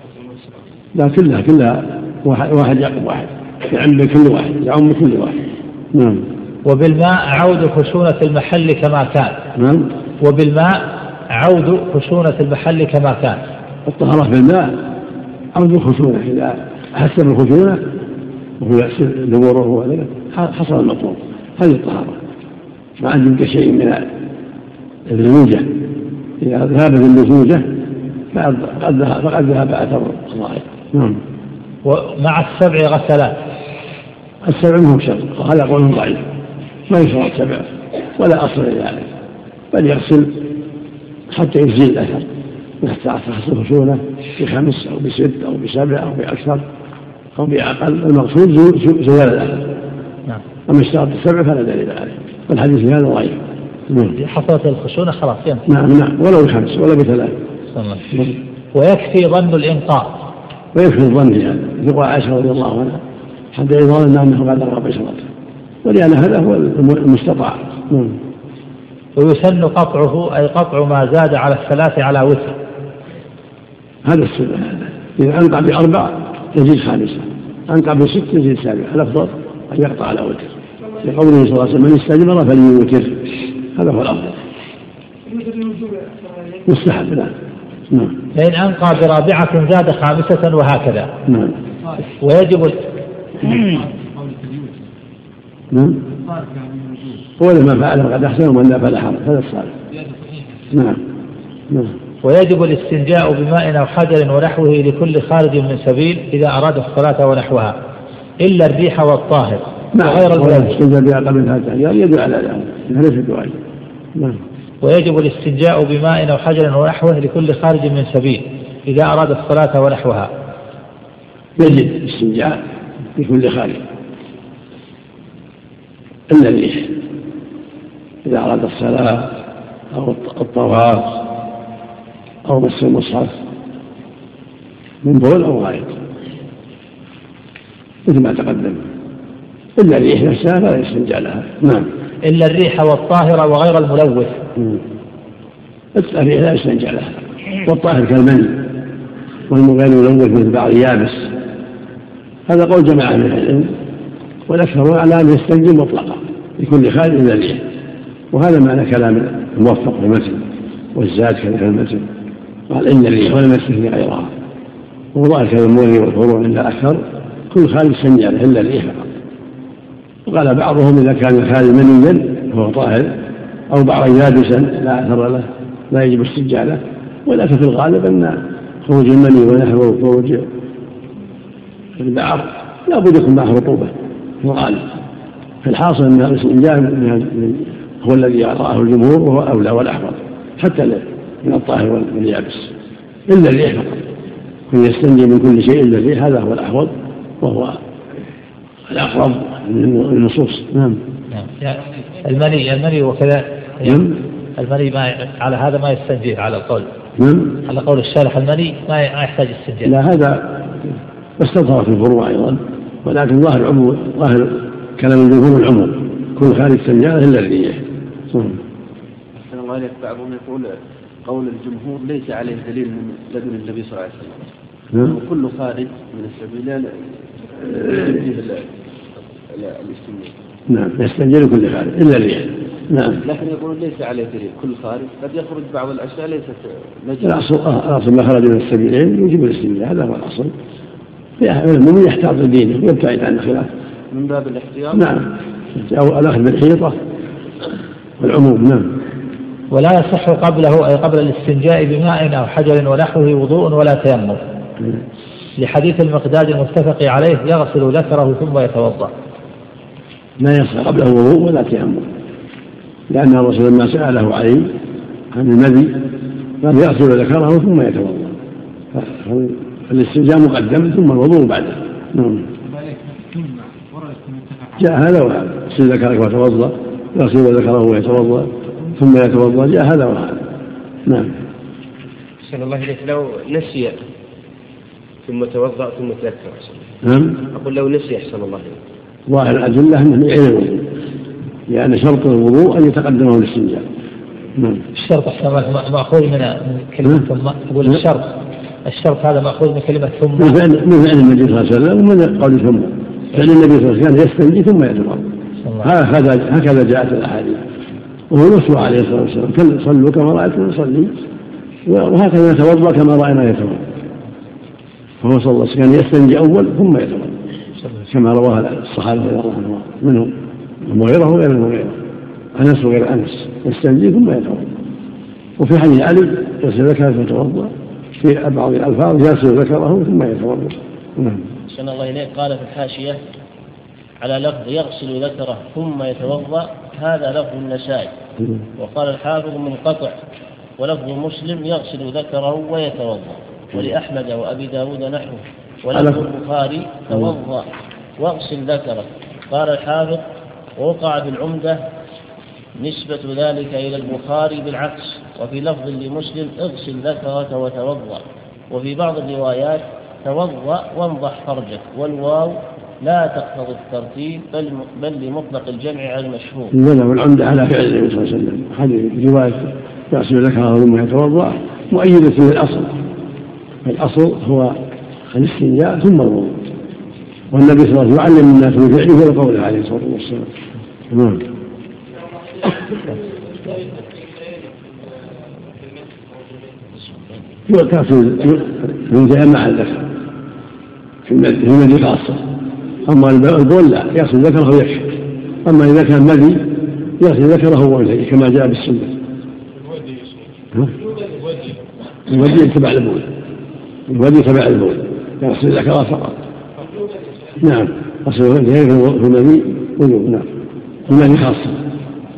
لا كلها كلها واحد واحد يعقب واحد. يعم كل واحد يعم كل واحد. نعم. وبالماء عود خشونة المحل كما كان. نعم. وبالماء عود خشونة المحل كما كان. الطهارة بالماء عود الخشونة إذا حس بالخشونة وهو دبوره وهو حصل المطلوب. هذه الطهارة. ما عاد يبقى شيء من اللزوجة إذا ذهبت اللزوجة فقد ذهب أثر الظاهر نعم. ومع السبع غسلات. السبع منهم شر وهذا قول ضعيف. ما يشرع سبع. ولا أصل لذلك. بل يغسل حتى يزيل الأثر. حتى تحصل خشونة بخمس أو بست أو بسبع أو بأكثر. أو بأقل المقصود زوال الأثر نعم. أما اشتراط السبع فلا دليل عليه. والحديث في هذا ضعيف. نعم. حصلت الخشونة خلاص ينتهي نعم نعم. ولو بخمس ولا بثلاث. ويكفي ظن الإنقاذ ويكفي الظن هذا يقول عائشة رضي الله عنها حتى يظن أنه قد رغب بشرته ولأن هذا هو المستطاع. نعم. ويسن قطعه أي قطع ما زاد على الثلاث على وتر. هذا السنة هذا إذا أنقع بأربع يزيد خامسة أنقع بست يزيد سابعة الأفضل أن يقطع على وتر. لقوله صلى الله عليه وسلم من استجمر فليوتر. هذا هو الأفضل. مستحب نعم نعم. فإن أنقى برابعة زاد خامسة وهكذا. نعم. ويجب نعم. هو ما فعله قد أحسن ومن لا فلا حرج. هذا الصالح. نعم. نعم. ويجب الاستنجاء بماء أو حجر ونحوه لكل خارج من سبيل إذا أراد الصلاة ونحوها. إلا الريح والطاهر. نعم. وغير الاستنجاء من ثلاثة أيام يدل على ذلك ليس بواجب. نعم. ويجب الاستنجاء بماء أو حجر ونحوه لكل خارج من سبيل إذا أراد الصلاة ونحوها. يجب الاستنجاء لكل خارج إلا الريح. إذا أراد الصلاة أو الطواف. أو مس المصحف من بول أو غائط مثل ما تقدم. إلا الريح نفسها فلا يستنجى لها. نعم. إلا الريح والطاهرة وغير الملوث. الريح لا يستنجى لها. والطاهر كالمني والغير الملوث مثل بعض يابس هذا قول جماعة من العلم. والأكثر على أن يستنجي مطلقا لكل خارج إلا الريح. وهذا معنى كلام الموفق في المتن. والزاد في المتن. قال إن الريح ولم يستثني غيرها وظاهر كلام المولي والفروع عند الأكثر كل خارج استنجى له إلا الريح فقط. وقال بعضهم إذا كان الخارج منيا فهو طاهر أو بعضا يابسا لا أثر له لا يجب استنجاء له. ولكن في الغالب أن خروج المني ونحوه خروج البعض لا بد يكون معه رطوبة. في الغالب فالحاصل أن الاستنجاء هو الذي رآه الجمهور وهو أولى والأحوط. حتى من الطاهر واليابس. إلا الريح فقط. كن يستنجي من كل شيء إلا الريح هذا هو الأحوط وهو الأقرب من النصوص نعم. نعم المني المني وكذا. نعم. المني ما على هذا ما يستنجي على القول. نعم. على قول الشارح المني ما يحتاج استنجاء. لا هذا استظهر في الفروع أيضا ولكن ظاهر العموم ظاهر كلام الجمهور العموم. كل خارج سنجاء إلا الريح. نعم الله بعضهم يقول قول الجمهور ليس عليه دليل من لدن النبي صلى الله عليه وسلم. نعم. وكل خارج من السبيلين الاستنجاء. نعم يستنجي كل خارج إلا الريح نعم. لكن يقولون ليس عليه دليل كل خارج. قد يخرج بعض الأشياء ليست نجم الأصل آه الأصل ما خرج من السبيلين يجب الاستنجاء هذا هو الأصل. المؤمن يحتاط دينه ويبتعد عن الخلاف. من باب الاحتياط. نعم. أو الأخذ بالحيطة والعموم نعم. ولا يصح قبله أي قبل الاستنجاء بماء أو حجر ونحوه وضوء ولا تيمم. لحديث المقداد المتفق عليه يغسل ذكره ثم يتوضأ. لا يصح قبله وضوء ولا تيمم. لأن الرسول لما سأله علي عن المذي قال يغسل ذكره ثم يتوضأ. فالاستنجاء مقدم ثم الوضوء بعده نعم. جاء هذا وهذا. اغسل ذكرك وتوضأ. يغسل ذكره ويتوضأ. ثم يتوضأ. جاء هذا وهذا. نعم. أحسن الله إليك. لو نسي ثم توضأ ثم تذكر. نعم. أقول لو نسي أحسن الله إليك. ظاهر الأدلة أنه يعيد الوضوء. لأن شرط الوضوء أن يتقدمه الاستنجاء نعم. الشرط أحسن مأخوذ من كلمة ثم أقول الشرط. الشرط هذا مأخوذ من كلمة ثم. من فعل من فعل النبي صلى الله عليه وسلم ومن قول ثم. فعل النبي صلى الله عليه وسلم كان يستنجي ثم يتوضأ. هكذا هكذا جاءت الأحاديث. وهو نصر عليه الصلاة والسلام. صلوا كما رأيتم نصلي وهكذا يتوضأ كما رأينا يتوضأ. فهو صلى الله عليه وسلم يستنجي أول ثم يتوضأ. كما رواه الصحابة رضي الله عنهم. منهم المغيرة وغير المغيرة أنس وغير أنس. يستنجي ثم يتوضأ. وفي حديث علي يغسل ذكره ثم يتوضأ. في بعض الألفاظ يغسل ذكره ثم يتوضأ. نعم. الله إليك. قال في الحاشية على لفظ يغسل ذكره ثم يتوضأ هذا لفظ النسائي وقال الحافظ منقطع ولفظ مسلم يغسل ذكره ويتوضأ. ولأحمد وأبي داود نحوه. ولفظ البخاري توضأ واغسل ذكرك قال الحافظ ووقع بالعمدة نسبة ذلك إلى البخاري بالعكس. وفي لفظ لمسلم اغسل ذكرك وتوضأ. وفي بعض الروايات توضأ وانضح فرجك. والواو لا تقتضي الترتيب بل بل لمطلق الجمع على المشهور. لا والعمدة على فعل النبي صلى الله عليه وسلم. هذه رواية يغسل ذكره ثم يتوضأ مؤيدة للأصل الأصل. هو الاستنجاء ثم الوضوء. والنبي صلى الله عليه وسلم يعلم الناس من فعله وقوله عليه الصلاة والسلام. نعم. يغتسل ينتهي مع الذكر في المدي خاصة أما البول لا يغسل ذكره ويكفي أما إذا كان مدي يغسل ذكره وانتهي كما جاء بالسنة. الودي تبع البول الودي تبع البول يغسل ذكره فقط. نعم. غسل الوجهين في المني وجوب. نعم. في المني خاصة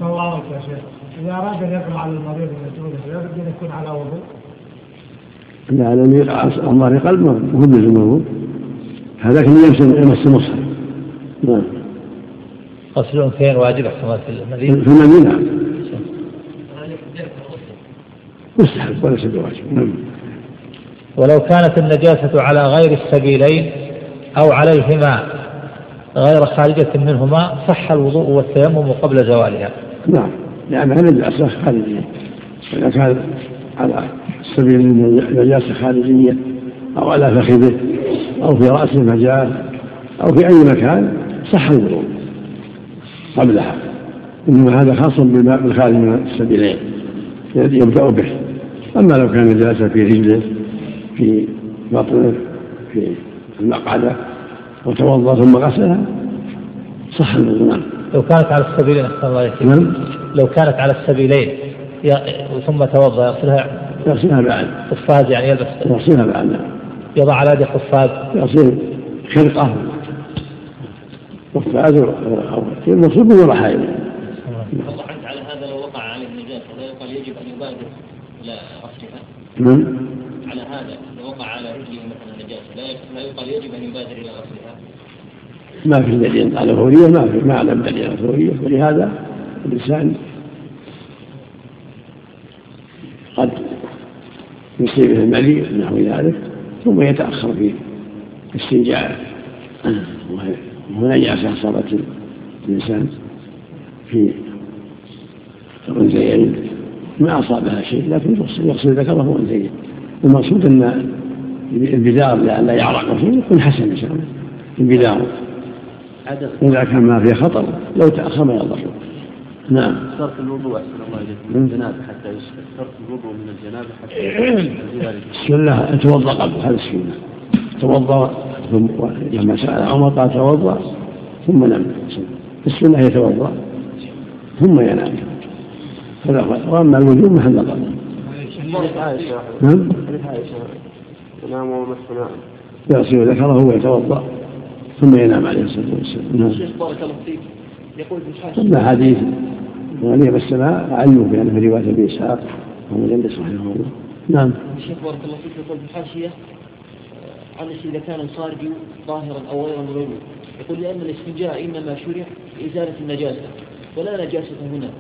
الله يا شيخ إذا أراد أن يقرأ على المريض المسؤول لا بد أن يكون على وضوء. لا على ظهر قلب ما هو بلزم الوضوء هذاك اللي يمس يمس المصحف. نعم. غسل الأنثيين واجب احتمال في المدينة. في المدينة. نعم مستحب وليس بواجب. نعم. ولو كانت النجاسة على غير السبيلين أو عليهما غير خارجة منهما صح الوضوء والتيمم قبل زوالها. نعم. لأنها نجاسة خارجية. إذا كان على سبيل النجاسة خارجية أو على فخذه أو في رأس المجال أو في أي مكان صح الوضوء قبلها إنما هذا خاص بالخارج من السبيلين يبدأ به. أما لو كان نجاسة في رجله في بطنه في المقعدة وتوضأ ثم غسلها صح الوضوء. نعم. لو كانت على السبيلين أحسن الله عليك نعم. لو كانت على السبيلين ثم توضأ يغسلها يغسلها بعد قفاز يعني يلبس. يغسلها بعد نعم. يضع على يده قفاز يغسل خرقة قفاز المقصود من عنك على هذا لو وقع عليه النجاسة لا يقال يجب أن يبادر إلى غسلها نعم. على هذا لو وقع على رجله مثلا نجاسة لا يقال يجب أن يبادر إلى غسلها ما في دليل على فورية ما في ما أعلم دليل على ولهذا الإنسان قد يصيبه الملي نحو ذلك. ثم يتأخر في استنجاء وهنا نجاسة أصابت الإنسان في الأنثيين. ما أصابها شيء لكن يغسل ذكره وأنثيه المقصود أن البدار لا يعرق فيه يكون حسن إن شاء الله. البدار إذا كان ما فيه خطر لو تأخر ما يضر نعم. صرف الوضوء أحسن الله إليك من الجنابة حتى يسكت صرف الوضوء من الجنابة حتى السنة توضأ قبل. هذا السنة توضأ ثم لما سأل عمر قال توضأ ثم نام السنة يتوضأ ثم ينام. هذا وأما الوجوب محل نظر نعم. ينام ومسنا يغسل ذكره ويتوضأ ثم ينام عليه الصلاة والسلام. نعم. بارك الله فيك. يقول ثم حديث غنيم السماء علموا بأن في رواية أبي إسحاق وهو جلس رحمه الله. نعم. الشيخ بارك الله فيك يقول في الحاشية عن إذا كان الخارج ظاهرا أو غير مبين يقول لأن الاستنجاء إنما شرع لإزالة النجاسة ولا نجاسة هنا.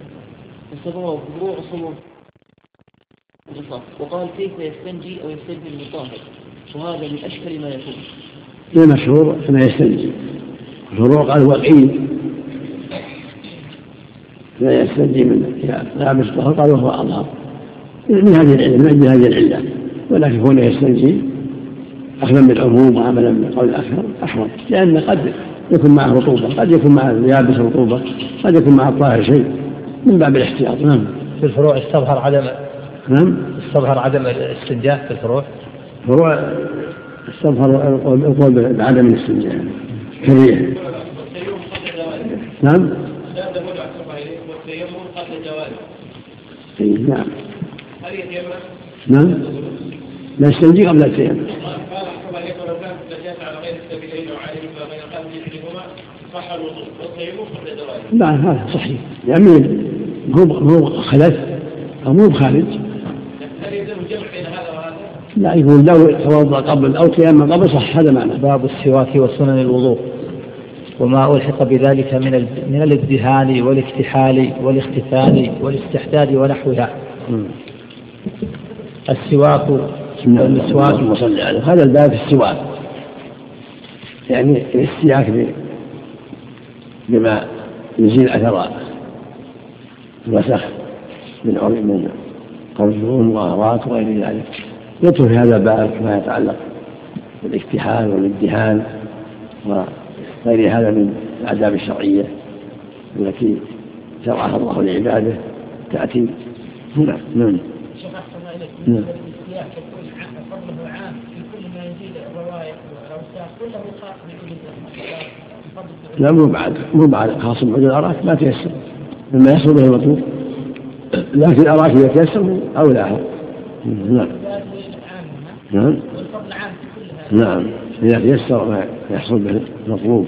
فسببه فروع صمود وقال كيف يستنجي أو يستنجي المطهر وهذا من أشكل ما يكون. المشهور كما يستنجي. الفروع قال وقيل. لا يستنجي من لابس الطهر قال وهو أظهر. من هذه العلة من هذه العلة. ولكن كونه يستنجي أخذا بالعموم وعملا بالقول الأكثر أحوط. لأن قد يكون معه رطوبة قد يكون معه يابس رطوبة قد يكون معه الطاهر شيء. من باب الاحتياط. نعم. في الفروع استظهر عدم نعم. استظهر عدم الاستنجاء في الفروع؟ فروع استظهر القول بعدم الاستنجاء. كريه. نعم. نعم. نعم. لا يستنجي قبل التيمم لا هذا صحيح. يعني هو هو خلف أو مو بخارج لا يقول لو توضأ قبل أو تيمم قبل صح هذا معنى. باب السواك وسنن الوضوء. وما ألحق بذلك من من الادهان والاكتحال والاختفان والاستحداد ونحوها. السواك والمسواك هذا الباب في السواك. يعني الاستياك بما يزيل أثر الوسخ من من قرجون وغارات وغير ذلك. يدخل في هذا الباب ما يتعلق بالاكتحال والادهان وغير هذا من الآداب الشرعية التي شرعها الله لعباده. تأتي هنا. نعم. نعم. لا مو بعد. مو بعد. خاص بعد الأراك ما تيسر. مما يحصل به المطلوب. لكن الأراك اذا تيسر اولاها نعم. نعم. نعم. اذا تيسر ما يحصل به المطلوب.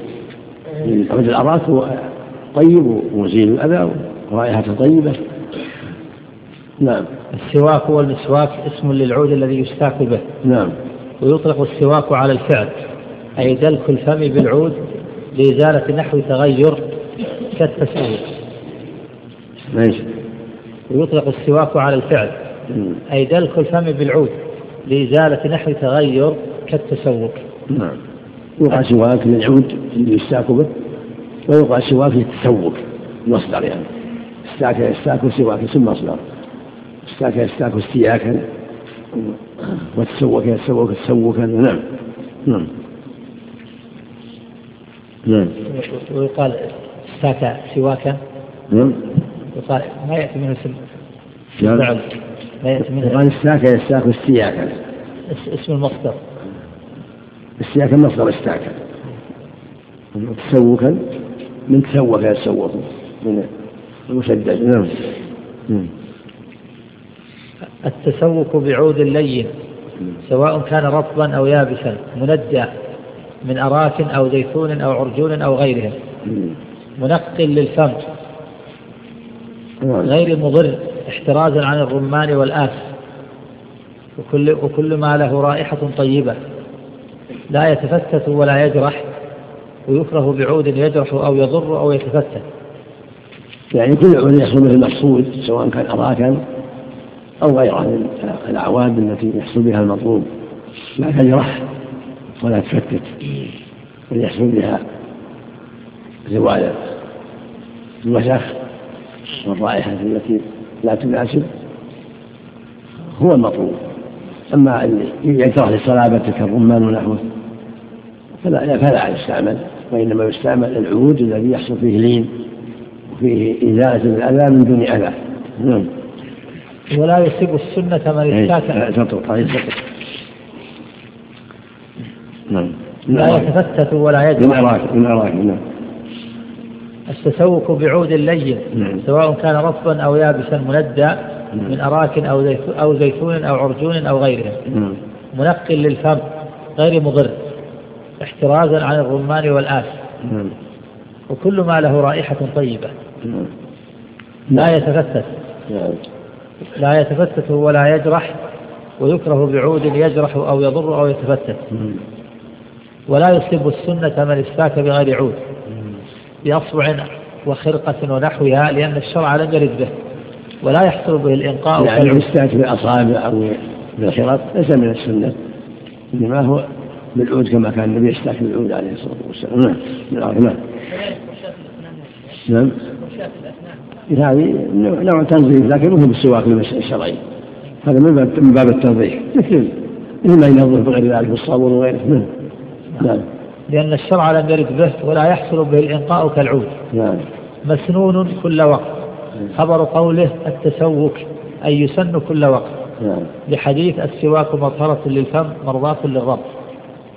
عود الاراك هو طيب ومزيل الأذى ورائحته طيبة. نعم. السواك والمسواك اسم للعود الذي يستاك به. نعم. ويطلق السواك على الفعل أي دلك الفم بالعود لإزالة نحو تغير كالتسوك ماشي. ويطلق السواك على الفعل أي دلك الفم بالعود لإزالة نحو تغير كالتسوك نعم. يقع سواك للعود اللي يستاك به ويقع سواك للتسوك المصدر يعني. استاك يستاك وسواك ثم مصدر استاك يستاك استياكا. وتسوك يتسوك تسوكا نعم. نعم. نعم. ويقال استاك سواكا نعم. يقال ما يأتي منه اسم نعم. ما يأتي منه يقال استاك يستاك استياكا. اسم المصدر. استياكا مصدر استاكا تسوكا من تسوك يتسوك من المسدد. نعم. نعم التسوق بعود لين سواء كان رطبا أو يابسا مندى من أراك أو زيتون أو عرجون أو غيرها منقل للفم غير مضر احترازا عن الرمان والآس. وكل, وكل ما له رائحة طيبة. لا يتفتت ولا يجرح ويكره بعود يجرح أو يضر أو يتفتت. يعني كل عود يحصل به المقصود سواء كان أراكا أو غيرها من الأعواد التي يحصل بها المطلوب. لا تجرح ولا تفتت بل يحصل بها زوال الوسخ والرائحة التي لا تناسب هو المطلوب. أما اللي يكره لصلابة كالرمان ونحوه فلا فلا يستعمل وإنما يستعمل العود الذي يحصل فيه لين وفيه إزالة الأذى من دون أذى. نعم. ولا يصيب السنة من إيه، اشتاك طيب، نعم. لا يتفتت ولا يجمع. من أراك من أراك نعم. التسوق بعود لين نعم. سواء كان رطبا أو يابسا مندى نعم. من أراك أو أو زيتون أو عرجون أو غيرها. نعم. منقل للفم غير مضر احترازا عن الرمان والآس. نعم. وكل ما له رائحة طيبة. نعم. لا يتفتت. نعم. لا يتفتت ولا يجرح ويكره بعود يجرح أو يضر أو يتفتت. ولا يصيب السنة من استاك بغير عود. بأصبع وخرقة ونحوها لأن الشرع لم يرد به. ولا يحصل به الإنقاء يعني كالعود يستاك بالأصابع أو بالخرط ليس من السنة إنما هو بالعود كما كان النبي يستاك بالعود عليه الصلاة والسلام. نعم نعم. نعم. هذه نوع تنظيف لكن مو بالسواك الشرعي. هذا من باب من باب التنظيف مثل مثل ما ينظف بغير ذلك بالصابون وغيره. نعم. نعم. لأن الشرع لم يرد به ولا يحصل به الإنقاء كالعود. نعم. مسنون كل وقت. خبر قوله التسوك أي يسن كل وقت. نعم. لحديث السواك مطهرة للفم مرضاة للرب.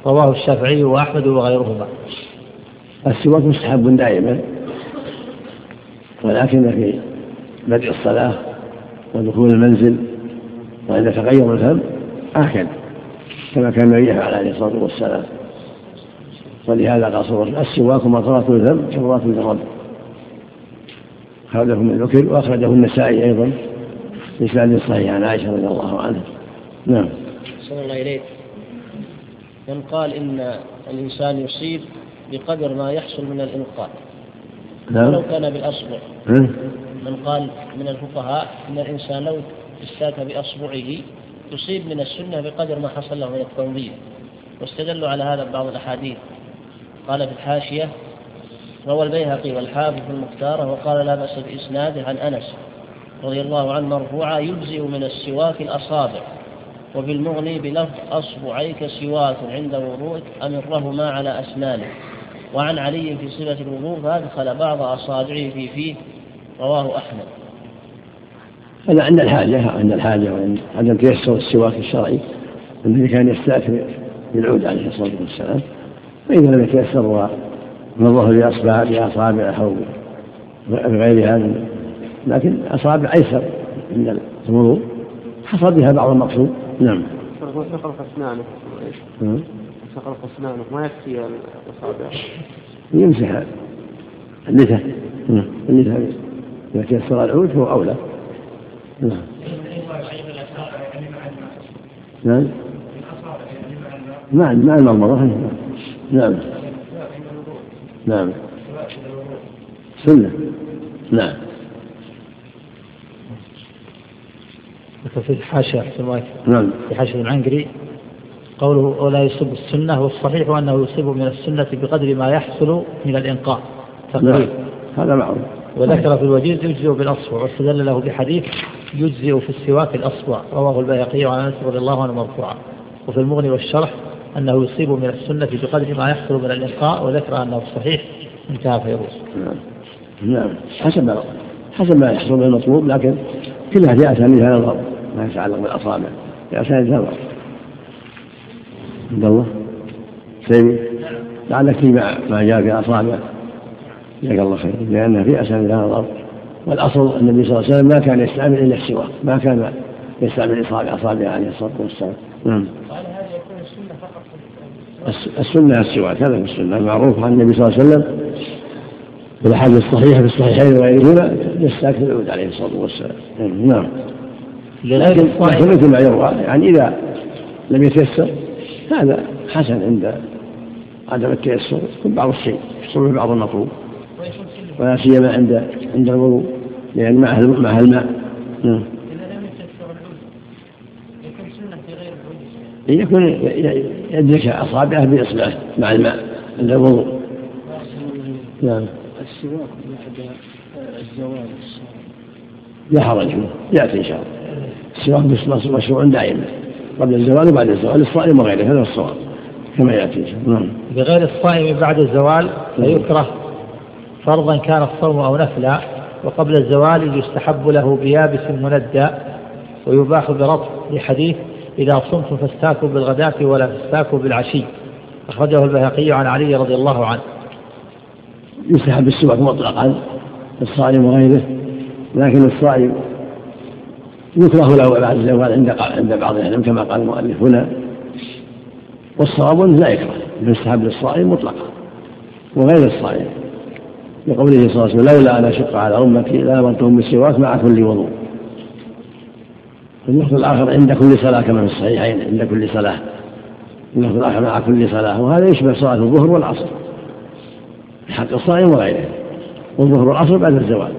رواه الشافعي وأحمد وغيرهما. السواك مستحب دائما ولكن في بدء الصلاة ودخول المنزل وعند تغير الفم آكل كما كان النبي يفعل عليه الصلاة والسلام. ولهذا قال السواك مطهرة الفم شربات للرب. أخرجه من ذكر وأخرجه النسائي أيضا بإسناد صحيح عن عائشة رضي الله عنها. نعم. صلى الله إليك من قال إن الإنسان يصيب بقدر ما يحصل من الإنقاذ. نعم. ولو كان بالأصبع؟ من قال من الفقهاء أن الإنسان لو استاك بأصبعه يصيب من السنة بقدر ما حصل له من التنظيف واستدلوا على هذا ببعض الأحاديث. قال في الحاشية روى البيهقي والحافظ في المختارة وقال لا بأس بإسناده عن أنس رضي الله عنه مرفوعا يجزئ من السواك الأصابع وبالمغني بلفظ أصبعيك سواك عند وضوءك أمرهما على أسنانك. وعن علي في صفة الوضوء فأدخل بعض أصابعه في فيه. رواه أحمد. هذا عند الحاجة عند الحاجة وعند تيسر السواك الشرعي الذي كان يستأثر بالعود عليه الصلاة والسلام. فإذا لم يتيسر ونظف بأصبع بأصابعه أو بغيرها لكن أصابع أيسر عند الوضوء حصل بها بعض المقصود. نعم. سقط أسنانه نعم. سقط أسنانه ما يكفي الأصابع؟ يمسح اللثة نعم. اللثة إذا تيسر العود فهو أولى. نعم. نعم. مع مع المضمضة نعم. نعم. سنة. نعم. في الحاشية في نعم. في حاشية العنقري قوله ولا يصب السنة والصحيح أنه يصيب من السنة بقدر ما يحصل من الإنقاء نعم. تقريبا هذا معروف. وذكر في الوجيز يجزئ بالأصبع واستدل له بحديث يجزئ في السواك الأصبع رواه البيهقي عن أنس رضي الله عنه مرفوعا. وفي المغني والشرح أنه يصيب من السنة بقدر ما يحصل من الإنقاء وذكر أنه صحيح انتهى فيروز نعم. نعم حسب ما حسب ما يحصل من المطلوب لكن كلها في أسانيدها نظر ما يتعلق بالأصابع. في أسانيدها نظر عبد الله؟ سيدي؟ لعلك في ما جاء في أصابع. جزاك الله خير. لأن في أسانيدها نظر والأصل النبي صلى الله عليه وسلم ما كان يستعمل إلا السواك ما كان يستعمل إصابع أصابعه عليه الصلاة والسلام. نعم. السنة السواك هذا هو السنة المعروف عن النبي صلى الله عليه وسلم في الأحاديث الصحيحة في الصحيحين وغيرهما يستاك العود عليه الصلاة والسلام. نعم. لكن مثل ما يروى يعني إذا لم يتيسر هذا حسن عند عدم التيسر يكون بعض الشيء يحصل بعض المطلوب. ولا سيما عند عند الوضوء لأن معه معه الماء. نعم. يكون يدرك أصابعه بإصبعه مع الماء عند الوضوء. نعم. السواك بعد الزوال لا حرج فيه يأتي إن شاء الله. السواك مشروع دائما قبل الزوال وبعد الزوال. للصائم وغيره. هذا هو الصواب. كما يأتي إن شاء الله. نعم. بغير الصائم بعد الزوال فيكره. فرضا كان الصوم أو نفلا وقبل الزوال يستحب له بيابس مندى ويباح برطب. لحديث إذا صمتم فاستاكوا بالغداة ولا تستاكوا بالعشي. أخرجه البيهقي عن علي رضي الله عنه. يستحب السواك مطلقا للصائم وغيره لكن الصائم يكره له بعد الزوال عند عند بعض العلم كما قال المؤلف هنا. والصواب لا يكره يستحب للصائم مطلقا وغير الصائم. لقوله صلى الله عليه وسلم لولا أن أشق على أمتي لأمرتهم بالسواك مع كل وضوء. اللفظ الآخر عند كل صلاة كما في الصحيحين عند كل صلاة. اللفظ الآخر مع كل صلاة. وهذا يشبه صلاة الظهر والعصر حق الصائم وغيره. والظهر والعصر بعد الزوال.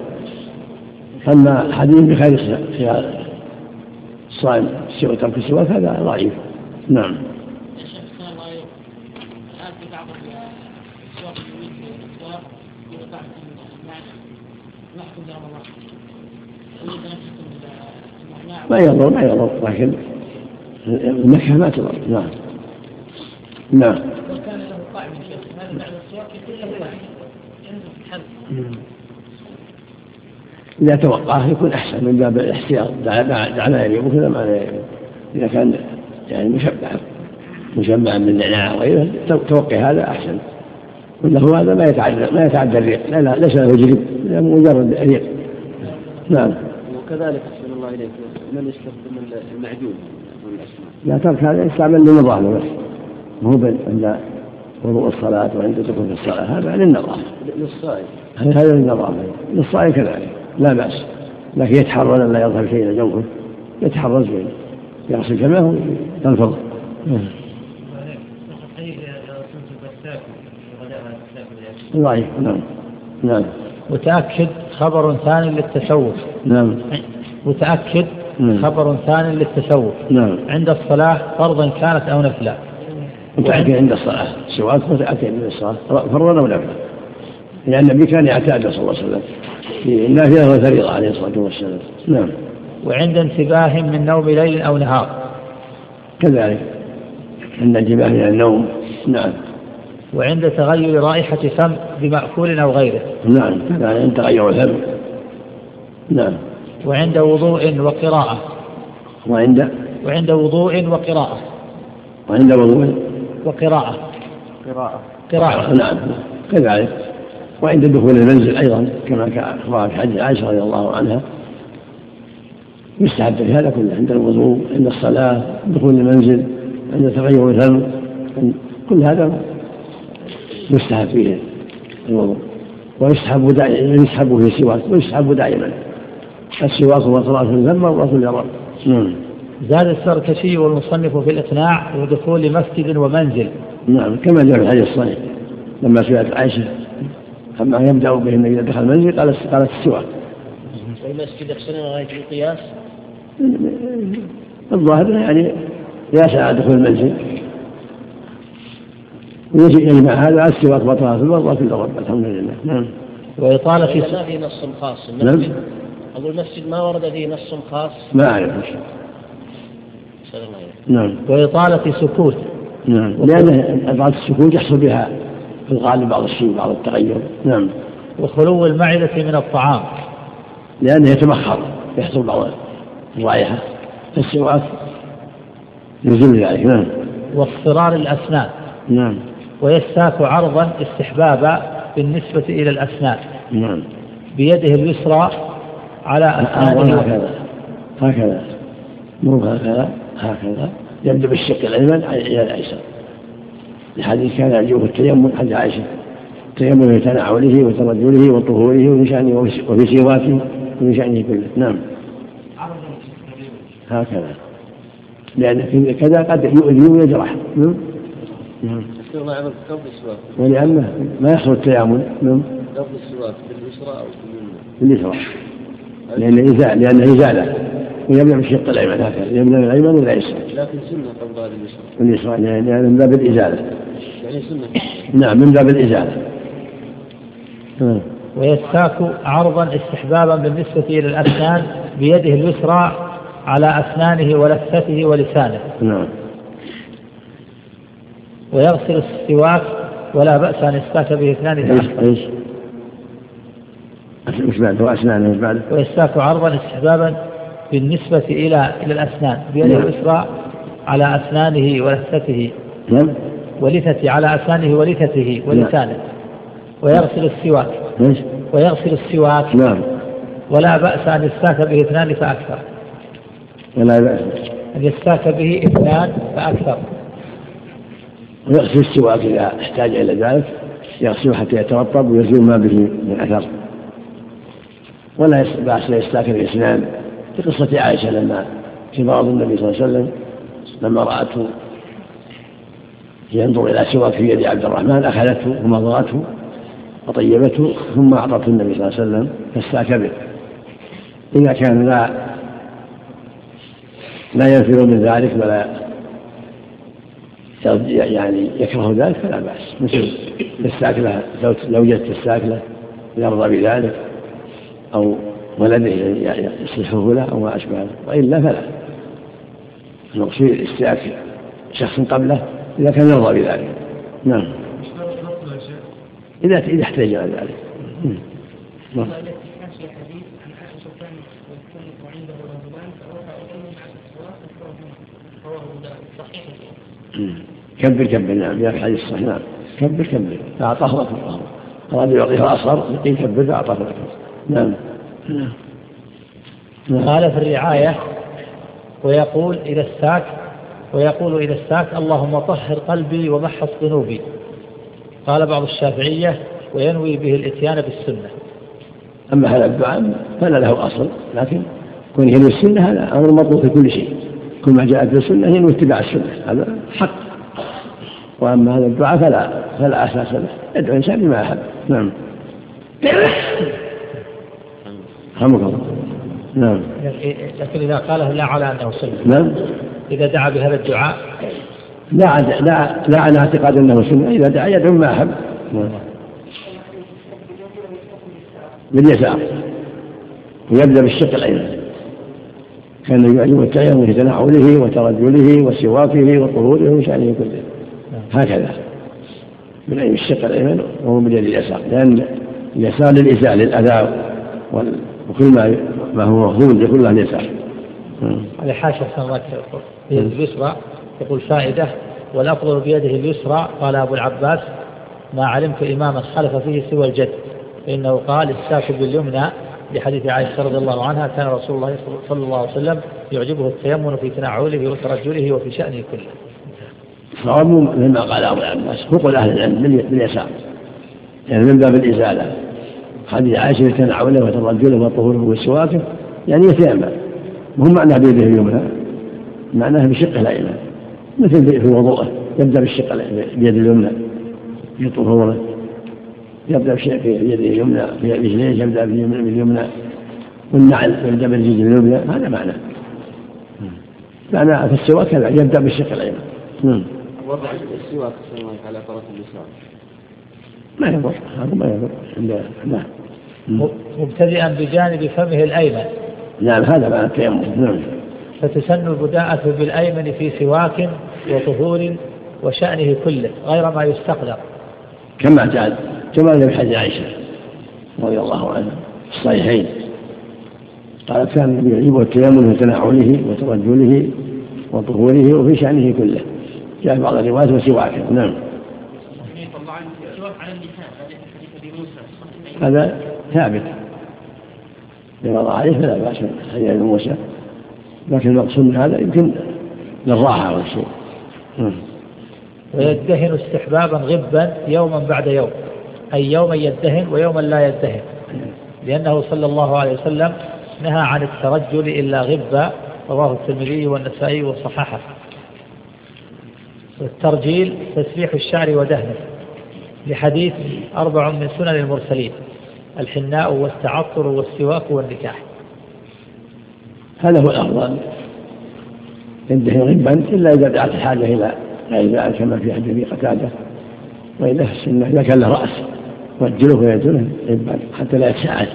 أما حديث بخير الصائم سوى ترك السواك هذا ضعيف. نعم يا شيخ أحسن الله عليك الآن في بعض السواق السواق يوقع في المعنى يحكم برمضان أريد أن أحكم بالنعناع ما يضر ما يضر لكن المكة ما تضر. نعم. نعم. لو كان له يا شيخ هذا بعد السواق يكون له طعم ينزل في الحلق إذا توقعه يكون أحسن من باب الاحتياط دع ما يليق وكذا ما لا إذا كان يعني مشبع مشبعا بالنعناع وغيره تو- توقي هذا أحسن. ولا هو هذا ما يتعدى ما يتعدى الريق لا لا ليس له لا مجرد ريق. نعم. وكذلك أحسن الله إليك. من يستخدم المعجون لا ترك هذا يستعمل للنظافة بس. مو عند وضوء الصلاة وعند دخول الصلاة. هذا للنظافة للصائم. هذا للنظافة للصائم كذلك. لا بأس. لكن يتحرى لا يظهر شيء إلى جوفه. يتحرز يغسل فمه وينفض ضعيف نعم. نعم. متأكد؟ خبر ثاني للتسوف نعم. متأكد؟ نعم. خبر ثاني للتسوف نعم. عند الصلاة فرضا كانت أو نفلا متأكد عند الصلاة. سواك متأكد عند الصلاة. فرضا أو نفلا لأن النبي كان يعتاد صلى الله عليه وسلم. في النافلة والفريضة عليه الصلاة والسلام. نعم. وعند انتباه من نوم ليل أو نهار؟ كذلك. عند انتباه من النوم. نعم. وعند تغير رائحة فم بمأكول أو غيره؟ نعم. كذلك عند تغير الفم نعم. وعند وضوء وقراءة. وعند؟ وعند وضوء وقراءة. وعند وضوء؟ وقراءة. قراءة. قراءة. نعم. كذلك. وعند دخول المنزل أيضا كما أخبر في حديث عائشة رضي الله عنها. يستحب في هذا كله عند الوضوء عند الصلاة دخول المنزل عند تغير الفم. كل هذا يستحب فيه الوضوء. ويستحب دائما يستحب فيه السواك ويستحب دائما. السواك هو صلاة الذم وكل رب نعم. زاد السركشي والمصنف في الإقناع ودخول مسجد ومنزل. نعم كما جاء في الحديث الصحيح. لما سئلت عائشة أما يبدأ به النبي إذا دخل المنزل قالت قالت السواك والمسجد يقصرون غاية القياس؟ الظاهر يعني يسعى على دخول المنزل. ويجمع هذا السواك بطلها في الرب الحمد لله. نعم. وإطالة في ما في نص خاص. نعم. أقول المسجد ما ورد فيه نص خاص؟ ما أعرف. نعم. وإطالة سكوت. نعم. لأن أضعاف السكوت يحصل بها في الغالب بعض الشيء بعض التغير. نعم. وخلو المعدة من الطعام. لأنه يتبخر يحصل بعض الرائحة. فالسواك يزول ذلك نعم. واصفرار الأسنان. نعم. ويستاك عرضا استحبابا بالنسبة إلى الأسنان. نعم. بيده اليسرى على أسنانه هكذا هكذا مو هكذا هكذا. يبدأ بالشق الأيمن إلى الأيسر. الحديث كان يرجوه التيمم عند عائشة. التيمم في تنعله وترجله وطهوره وفي شأنه وفي سواكه وفي شأنه كله. نعم. هكذا. لأن في كذا قد يؤذي ويجرح نعم. نعم. أحسن الله عليك قبل السواك ولأنه ما يحصل التيامن نعم. قبل السواك باليسرى أو باليمنى باليسرى لأن إزالة لأنه إزالة ويبدأ بالشق الأيمن هكذا يبدأ بالأيمن إلى اليسار لكن سنة قبل هذه اليسرى اليسرى لأن من باب الإزالة. يعني سنة. نعم من باب الإزالة. ويستاك عرضا استحبابا بالنسبة إلى الأسنان بيده اليسرى على أسنانه ولثته ولسانه. نعم. ويغسل السواك ولا بأس أن يستاك به اثنان إيش؟ بعده بعده ويستاك عرضا استحبابا بالنسبة إلى إلى الأسنان بيده نعم. اليسرى على أسنانه ولثته. نعم. ولثته على أسنانه ولثته ولسانه. ويغسل السواك. إيش ويغسل السواك. نعم. ولا بأس أن يستاك به اثنان فأكثر. ولا بأس. أن يستاك به اثنان فأكثر. ويغسل السواك إذا احتاج إلى ذلك يغسله حتى يترطب ويزيل ما به من أثر. ولا بأس أن يستاك الإثنان في قصة عائشة لما في مرض النبي صلى الله عليه وسلم لما رأته ينظر إلى سواك في يد عبد الرحمن أخذته ومضغته وطيبته ثم أعطته النبي صلى الله عليه وسلم فاستاك به. إذا كان لا لا ينفر من ذلك ولا يعني يكره ذلك فلا بأس. مثل لو جت الساكلة يرضى بذلك. أو ولده يصلحه له أو ما أشبه وإلا فلا. المقصود استياك شخص قبله إذا كان يرضى بذلك. نعم. إذا إذا احتاج إلى ذلك. نعم. كبر كبر. نعم. يا الحديث الصحيح. نعم. كبر كبر. فأعطاه الله أراد يعطيه أصغر يقول كبر فأعطاه لك نعم. نعم قال في الرعاية ويقول إذا استاك ويقول إذا استاك اللهم طهر قلبي ومحص ذنوبي. قال بعض الشافعية وينوي به الإتيان بالسنة. أما هذا الدعاء فلا له أصل لكن كونه ينوي السنة هذا أمر مطلوب في كل شيء. كل ما جاء في السنة ينوي اتباع السنة هذا حق. وأما هذا الدعاء فلا فلا أساس له. يدعو الإنسان بما أحب نعم. رحمك الله. نعم. لكن إذا قاله لا على أنه سنة. نعم. إذا دعا بهذا الدعاء. لا لا لا على اعتقاد أنه سنة. إذا دعا يدعو ما أحب. نعم. باليسار. ويبدأ بالشق الأيمن كان يعجب التيمم في تنعله وترجله وسواكه وطهوره وشأنه كله. هكذا. من أي الشق الأيمن؟ وهو من اليسار. لأن اليسار للإزاء للأذى وكل ما ما هو مفهوم يكون له اليسار هذه حاشا سنوات بيد اليسرى يقول فائدة والأفضل بيده اليسرى قال أبو العباس ما علمت إماما خلف فيه سوى الجد فإنه قال الساكب باليمنى لحديث عائشة رضي الله عنها كان رسول الله صلى الله عليه وسلم يعجبه التيمم في تنعله وترجله وفي شأنه كله. صواب مما قال أبو العباس فوق أهل العلم باليسار يعني من باب الإزالة. حديث عائشة يتنعله وترجله وطهوره وسواكه يعني يتيمم. وهم معناه بيده اليمنى؟ معناه بشقه الأيمن مثل في وضوءه يبدأ بالشق بيد اليمنى في طهوره يبدأ بشيء في يده اليمنى في رجليه يبدأ باليمنى والنعل يبدأ بالرجل اليمنى هذا معناه معنى في السواك كذا يبدأ بالشق الأيمن نعم وضع السواك على طرف اليسار. ما يضر هذا ما يضر. نعم. مبتدئا بجانب فمه الأيمن. نعم هذا معنى التيمم نعم. فتسن البداءة بالأيمن في سواك وطهور وشأنه كله غير ما يستقدر. كما جاء كما في حديث عائشة رضي الله عنها في الصحيحين. قالت كان يعجبه التيمم في تنعله وترجله وطهوره وفي شأنه كله. جاء في بعض الروايات وسواك نعم. هذا ثابت. لما عليه فلا بأس حديث ابن موسى. لكن المقصود من هذا يمكن للراحة والشيء نعم. ويدهن استحبابا غبا يوما بعد يوم. أي يوما يدهن ويوما لا يدهن. لأنه صلى الله عليه وسلم نهى عن الترجل إلا غبا. رواه الترمذي والنسائي وصححه. والترجيل تسبيح الشعر ودهنه. لحديث أربع من سنن المرسلين. الحناء والتعطر والسواك والنكاح. هذا هو الأفضل. يدهن غبا إلا إذا دعت الحاجة إلى غير ذلك كما في حديث قتادة. وإلا في السنة إذا كان له رأس وجله ويجله غبا حتى لا يتساعد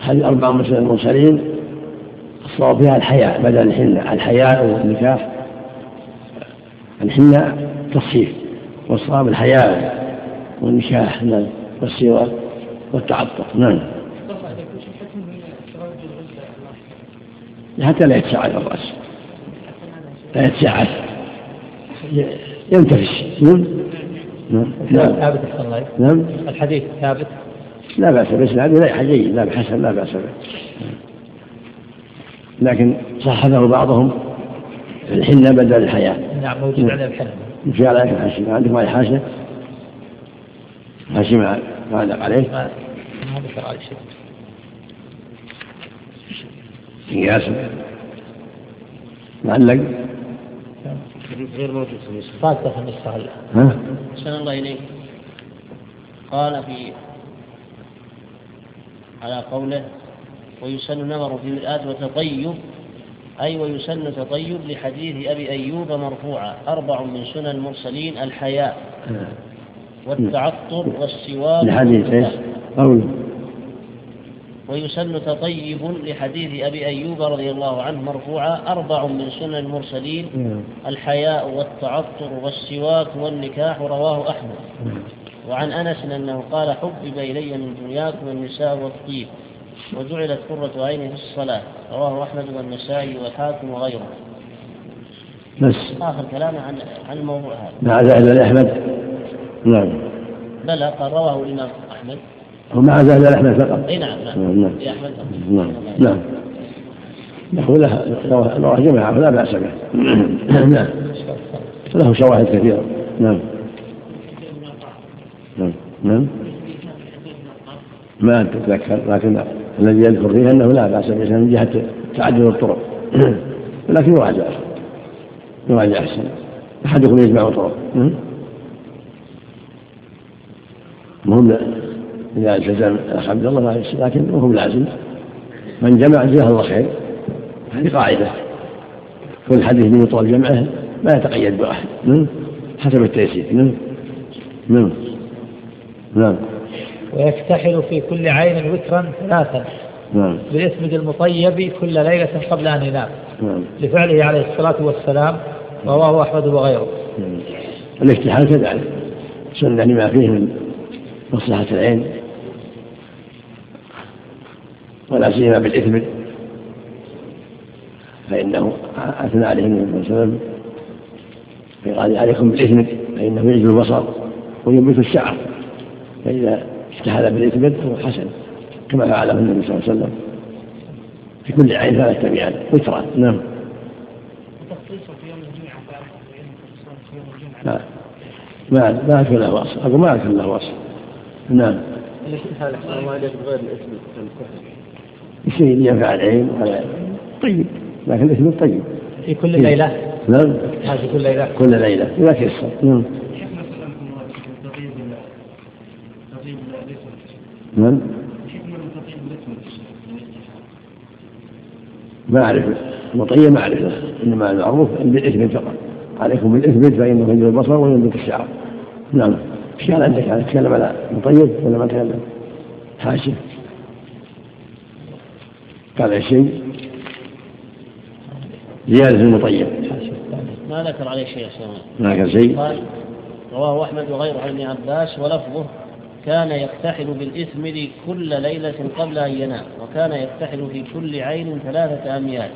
هذه أربع من المرسلين؟ الصواب فيها الحياء بدل الحنة الحياء والنكاح. الحنة تصحيح والصواب الحياء والنكاح نعم. والسواك والتعطر نعم. حتى لا يتساعد الرأس. لا يتساعد. ينتفش نعم. نعم. ثابت الله نعم. الحديث ثابت؟ لا بأس به لا جيد لا بحسن لا بأس به. لكن صححه بعضهم الحنة بدل الحياة. نعم موجود عندنا الحنة في على الحاشية عندكم على الحاشية حاشية ما علق عليه؟ ما ذكر عليه شيء. قياس معلق؟ غير موجود في النسخة فاتة في النسخة ها؟ أحسن الله إليك؟ قال في على قوله ويسن نظر في مرآة وتطيب أي ويسن تطيب لحديث أبي أيوب مرفوعا أربع من سنن المرسلين الحياء. والتعطر والسواك لحديث إيش؟ قوله ويسن تطيب لحديث أبي أيوب رضي الله عنه مرفوعا أربع من سنن المرسلين الحياء والتعطر والسواك والنكاح رواه أحمد. وعن أنس أنه قال حبب إلي من دنياكم النساء والطيب وجعلت قرة عيني في الصلاة رواه أحمد والنسائي والحاكم وغيره. بس. آخر كلامه عن عن الموضوع هذا. زاد أحمد. نعم. بلى قال رواه الإمام أحمد. ومع زاد أحمد فقط. أي نعم نعم. نعم يا أحمد. نعم نعم. نقول له رواه جماعة فلا بأس به. نعم. له شواهد كثيرة. نعم. نعم نعم. ما أتذكر لكن الذي يذكر فيه أنه لا بأس به من جهة تعدد الطرق. ولكن يراجع يراجع أحسن أحدكم يجمع طرق. مهم إذا التزم الأخ عبد الله ما لكن هو لازم. من جمع جزاه الله خير هذه قاعدة. كل حديث من يطول جمعه ما يتقيد بواحد حسب التيسير نعم؟ نعم. نعم. ويكتحل في كل عين وترا ثلاثا. نعم. بالاسم المطيب كل ليلة قبل أن ينام. نعم. لفعله عليه الصلاة والسلام رواه أحمد وغيره. نعم. الاكتحال كذلك. سنة لما فيه من مصلحة العين. ولا سيما بالإثم. فإنه أثنى عليه النبي صلى الله عليه وسلم قال عليكم بالإثم فإنه يجلو البصر وينبت الشعر. فإذا اجتهد بالإثم فهو حسن كما فعله النبي صلى الله عليه وسلم. في كل عين ثلاث تبعات وترا. نعم. ما ما أذكر له وصف. أقول ما أذكر له وصف. نعم. الشيء اللي ينفع العين. طيب لكن الاسم طيب. في كل ليلة؟ نعم. هذه كل ليلة. كل ليلة. إذا تيسر نعم. نعم. ما أعرف. المطية ما أعرف. إنما المعروف بالإثم فقط. عليكم بالإثم فإنه ينزل البصر وينبت الشعر. نعم. إيش قال عندك؟ هذا تكلم على مطيب ولا ما تكلم؟ حاشية قال شيء؟ زيادة المطيب. ما ذكر عليه شيء يا ما ذكر شيء؟ قال رواه أحمد وغيره عن ابن عباس ولفظه كان يكتحل بالإثم كل ليلة قبل أن ينام وكان يكتحل في كل عين ثلاثة أميال.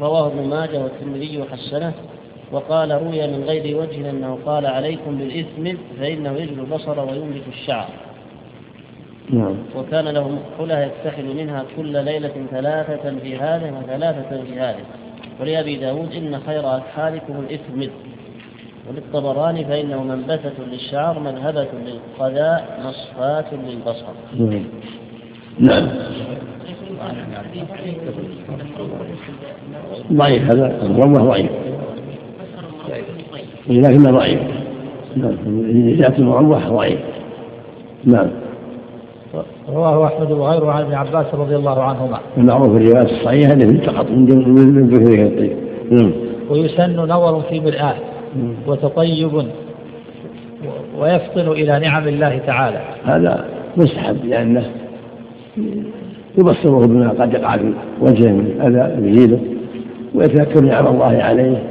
رواه ابن ماجه والترمذي وحسنه. وقال روي من غير وجه أنه قال عليكم بالإثم فإنه يجلو البصر وينبت الشعر. نعم. وكان له مقولة يكتحل منها كل ليلة ثلاثة في هذه وثلاثة في هذه. ولأبي داود إن خير أكحالكم الإثم. وللطبراني فإنه منبتة للشعر مذهبة للقذاء مصفاة للبصر. نعم. نعم. ضعيف هذا الرومة ضعيف لكنه ضعيف نعم. جاءت المروح ضعيف نعم. رواه أحمد وغيره عن ابن عباس رضي الله عنهما. المعروف في الروايات الصحيحة أنه يلتقط من من ذكر الطيب نعم. ويسن نظر في مرآة وتطيب ويفطن إلى نعم الله تعالى. هذا مستحب لأنه يبصره بما قد يقع في وجهه من أذى يزيله ويتذكر نعم الله عليه.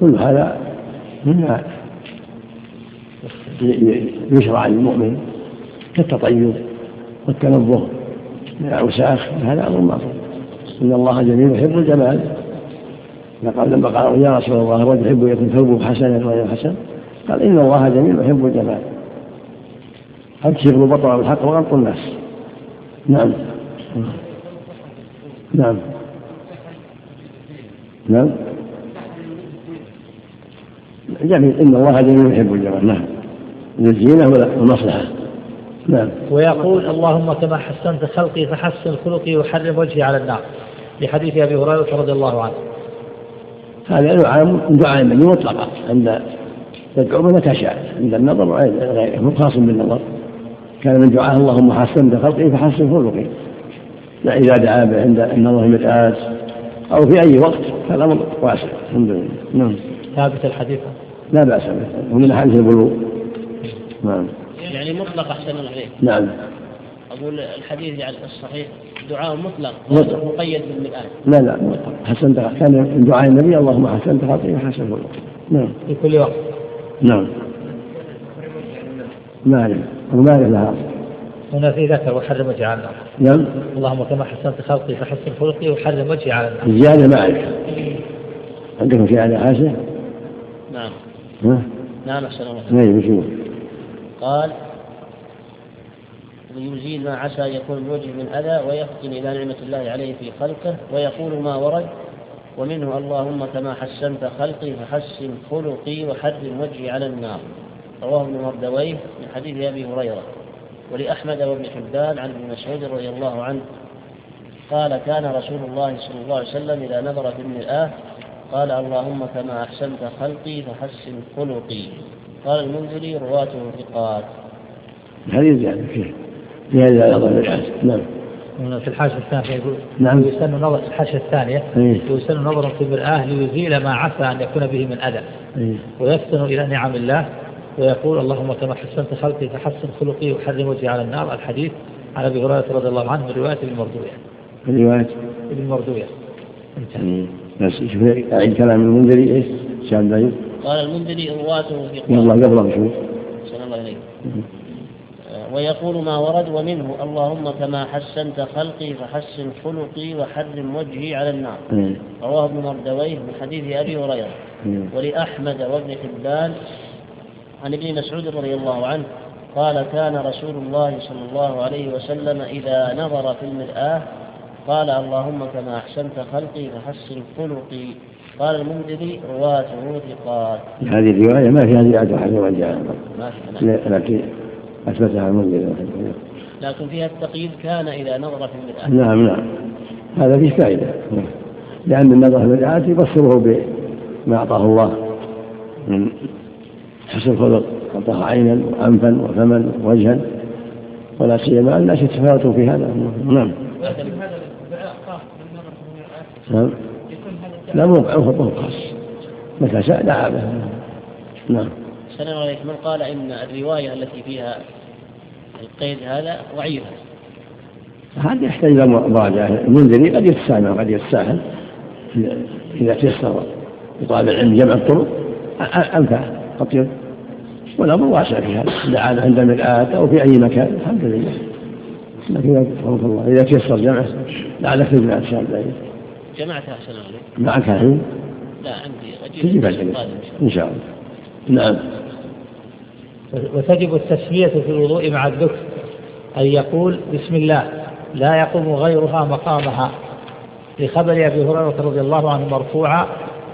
كل هذا مما يشرع للمؤمن كالتطيب والتنظف من الأوساخ هذا أمر معروف. إن الله جميل يحب الجمال. قال لما قالوا يا رسول الله الرجل يحب يكون ثوبه حسنا وغير حسن؟ قال إن الله جميل يحب الجمال. هل شغل بطل الحق وغلط الناس. نعم. نعم. نعم. جميل إن الله جميل يحب الجمال نعم. للزينة والمصلحة نعم. ويقول اللهم كما حسنت خلقي فحسن خلقي وحرم وجهي على النار. لحديث أبي هريرة رضي الله عنه. هذا دعاء من دعاء المني مطلقا. عند تدعو من تشاء. عند النظر وغيره مو خاص بالنظر. كان من دعاء اللهم حسنت خلقي فحسن خلقي. لا إذا دعا به عند أن الله أو في أي وقت. فالأمر واسع. الحمد لله. نعم. ثابت الحديث. لا بأس به. ومن أحاديث البلوغ نعم. يعني مطلق أحسن الله عليك نعم. أقول الحديث يعني الصحيح دعاء مطلق مطلق. مقيد بالمرآة لا لا حسنت كان من دعاء النبي اللهم حسنت خلقي فحسن خلقي نعم. في كل وقت. نعم. ما أعرف وما أعرف لها هنا في ذكر وحرم وجهي على النار نعم. اللهم كما حسنت خلقي فحسن خلقي وحرم وجهي على النار الزيادة ما أعرف عندكم في على حاسة؟ نعم؟ نعم أحسن الله. نعم بشوف قال ليزيل ما عسى يكون الوجه من أذى ويفطن إلى نعمة الله عليه في خلقه ويقول ما ورد ومنه اللهم كما حسنت خلقي فحسن خلقي وحرم وجهي على النار. رواه ابن مردويه من حديث أبي هريرة. ولأحمد وابن حبان عن ابن مسعود رضي الله عنه قال كان رسول الله صلى الله عليه وسلم إذا نظر في المرآة قال اللهم كما أحسنت خلقي فحسن خلقي. قال المنذري رواته ثقات. هذه زيادة فيه في هذا أيضا بالحاسة نعم. في الحاشية الثانية يقول نعم. ويسن نظر في الحاشية الثانية إيه. ويسن نظر في المرآة ليزيل ما عسى أن يكون به من أذى. إيه. ويفتن إلى نعم الله ويقول اللهم كما حسنت خلقي فحسن خلقي وحرم وجهي على النار. الحديث عن أبي هريرة رضي الله عنه من رواية ابن مردوية. في رواية. ابن مردوية. انتهى. إيه. شوف أعيد كلام المنذري إيش؟ شاب بعيد قال المنذري رواته ثقات يلا قبل شوف صلى الله عليه. آه، ويقول ما ورد ومنه اللهم كما حسنت خلقي فحسن خلقي وحرم وجهي على النار. رواه ابن مردويه من حديث أبي هريرة. ولأحمد وابن حبان. عن ابن مسعود رضي الله عنه قال كان رسول الله صلى الله عليه وسلم إذا نظر في المرآة قال اللهم كما أحسنت خلقي فحسن خلقي قال المنذري رواته ثقات هذه الرواية ما فيها زيادة ما في نعم. لكن أثبتها المنذري لكن فيها التقييد كان إذا نظر في المرآة نعم نعم. هذا فيه فائدة. لأن النظر في المرآة يبصره بما أعطاه الله من حسن الخلق. أعطاه عينا وأنفا وفما ووجها. ولا سيما الناس يتفاوتوا في هذا. نعم. نعم. لا موقع مو خاص. متى شاء دعا به. نعم. سلام عليكم. من قال إن الرواية التي فيها القيد هذا ضعيفة هذا يحتاج إلى مراجعة. المنذري قد يتسامح قد يتساهل إذا تيسر لطالب العلم جمع الطرق أنفع أطيب. والأمر واسع في هذا. عاد عند مرآة أو في أي مكان. الحمد لله. لكن الله إذا تيسر جمعه لعلك تجمع الشاب بعيد جمعتها أحسن الله عليك معك الحين لا عندي. أجيب تجيب إن شاء الله. إن شاء الله. نعم. وتجب التسمية في الوضوء مع الذكر أن يقول بسم الله لا يقوم غيرها مقامها. لخبر أبي هريرة رضي الله عنه مرفوعا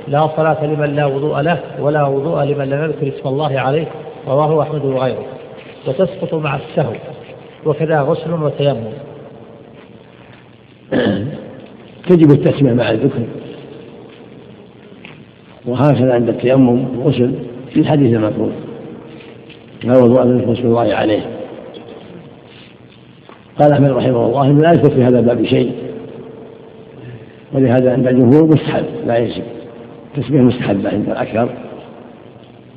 لا صلاة لمن لا وضوء له ولا وضوء لمن لم يذكر اسم الله عليه رواه أحمد وغيره. وتسقط مع السهو وكذا غسل وتيمم. تجب التسمية مع الذكر. وهكذا عند التيمم والغسل في الحديث المذكور لا وضوء من رسول الله عليه؟ قال أحمد رحمه الله إنه لا يثبت في هذا الباب شيء. ولهذا عند الجمهور مستحب لا يجب. تسمية مستحبة عند الأكثر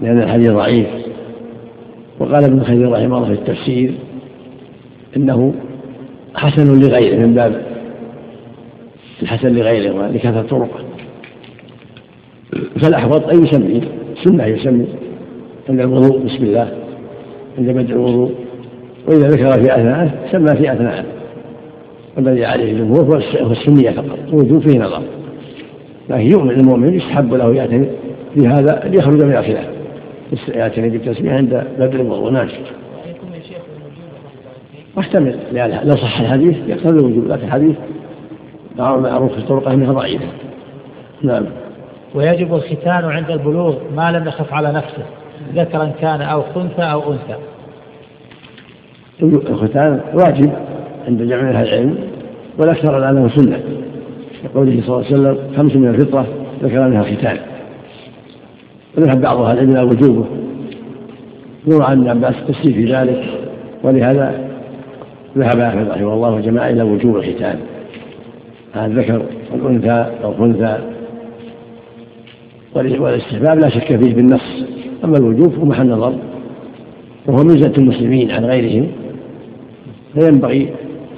لأن الحديث ضعيف. وقال ابن خير رحمه الله في التفسير إنه حسن لغيره من باب الحسن لغيره ولكثره طرقه فالأحوط ان يسمي سنة يسمي عند الوضوء بسم الله. عند بدء الوضوء. وإذا ذكر في أثناءه سمى في أثناءه. والذي عليه الجمهور هو الس- هو السنية فقط. الوجوب فيه نظر. لكن يؤمن المؤمن يستحب له يعتني في هذا ليخرج من الخلاف. يعتني بالتسميه عند بدء الوضوء. نعم. محتمل لو صح الحديث يقتضي الوجوب. لكن الحديث معروف في طرقه انها ضعيفه نعم. ويجب الختان عند البلوغ ما لم يخف على نفسه ذكرا كان أو خنثى أو أنثى. الختان واجب عند جميع أهل العلم والاكثر على انه سنه لقوله صلى الله عليه وسلم خمس من الفطرة ذكر منها الختان. وذهب بعض أهل العلم إلى وجوبه. يروى عن ابن عباس التفسير في ذلك ولهذا ذهب أحمد رحمه الله وجماعة إلى وجوب الختان. الذكر والأنثى أو الأنثى والاستحباب لا شك فيه بالنص أما الوجوب فمحل نظر وهو ميزة المسلمين عن غيرهم. فينبغي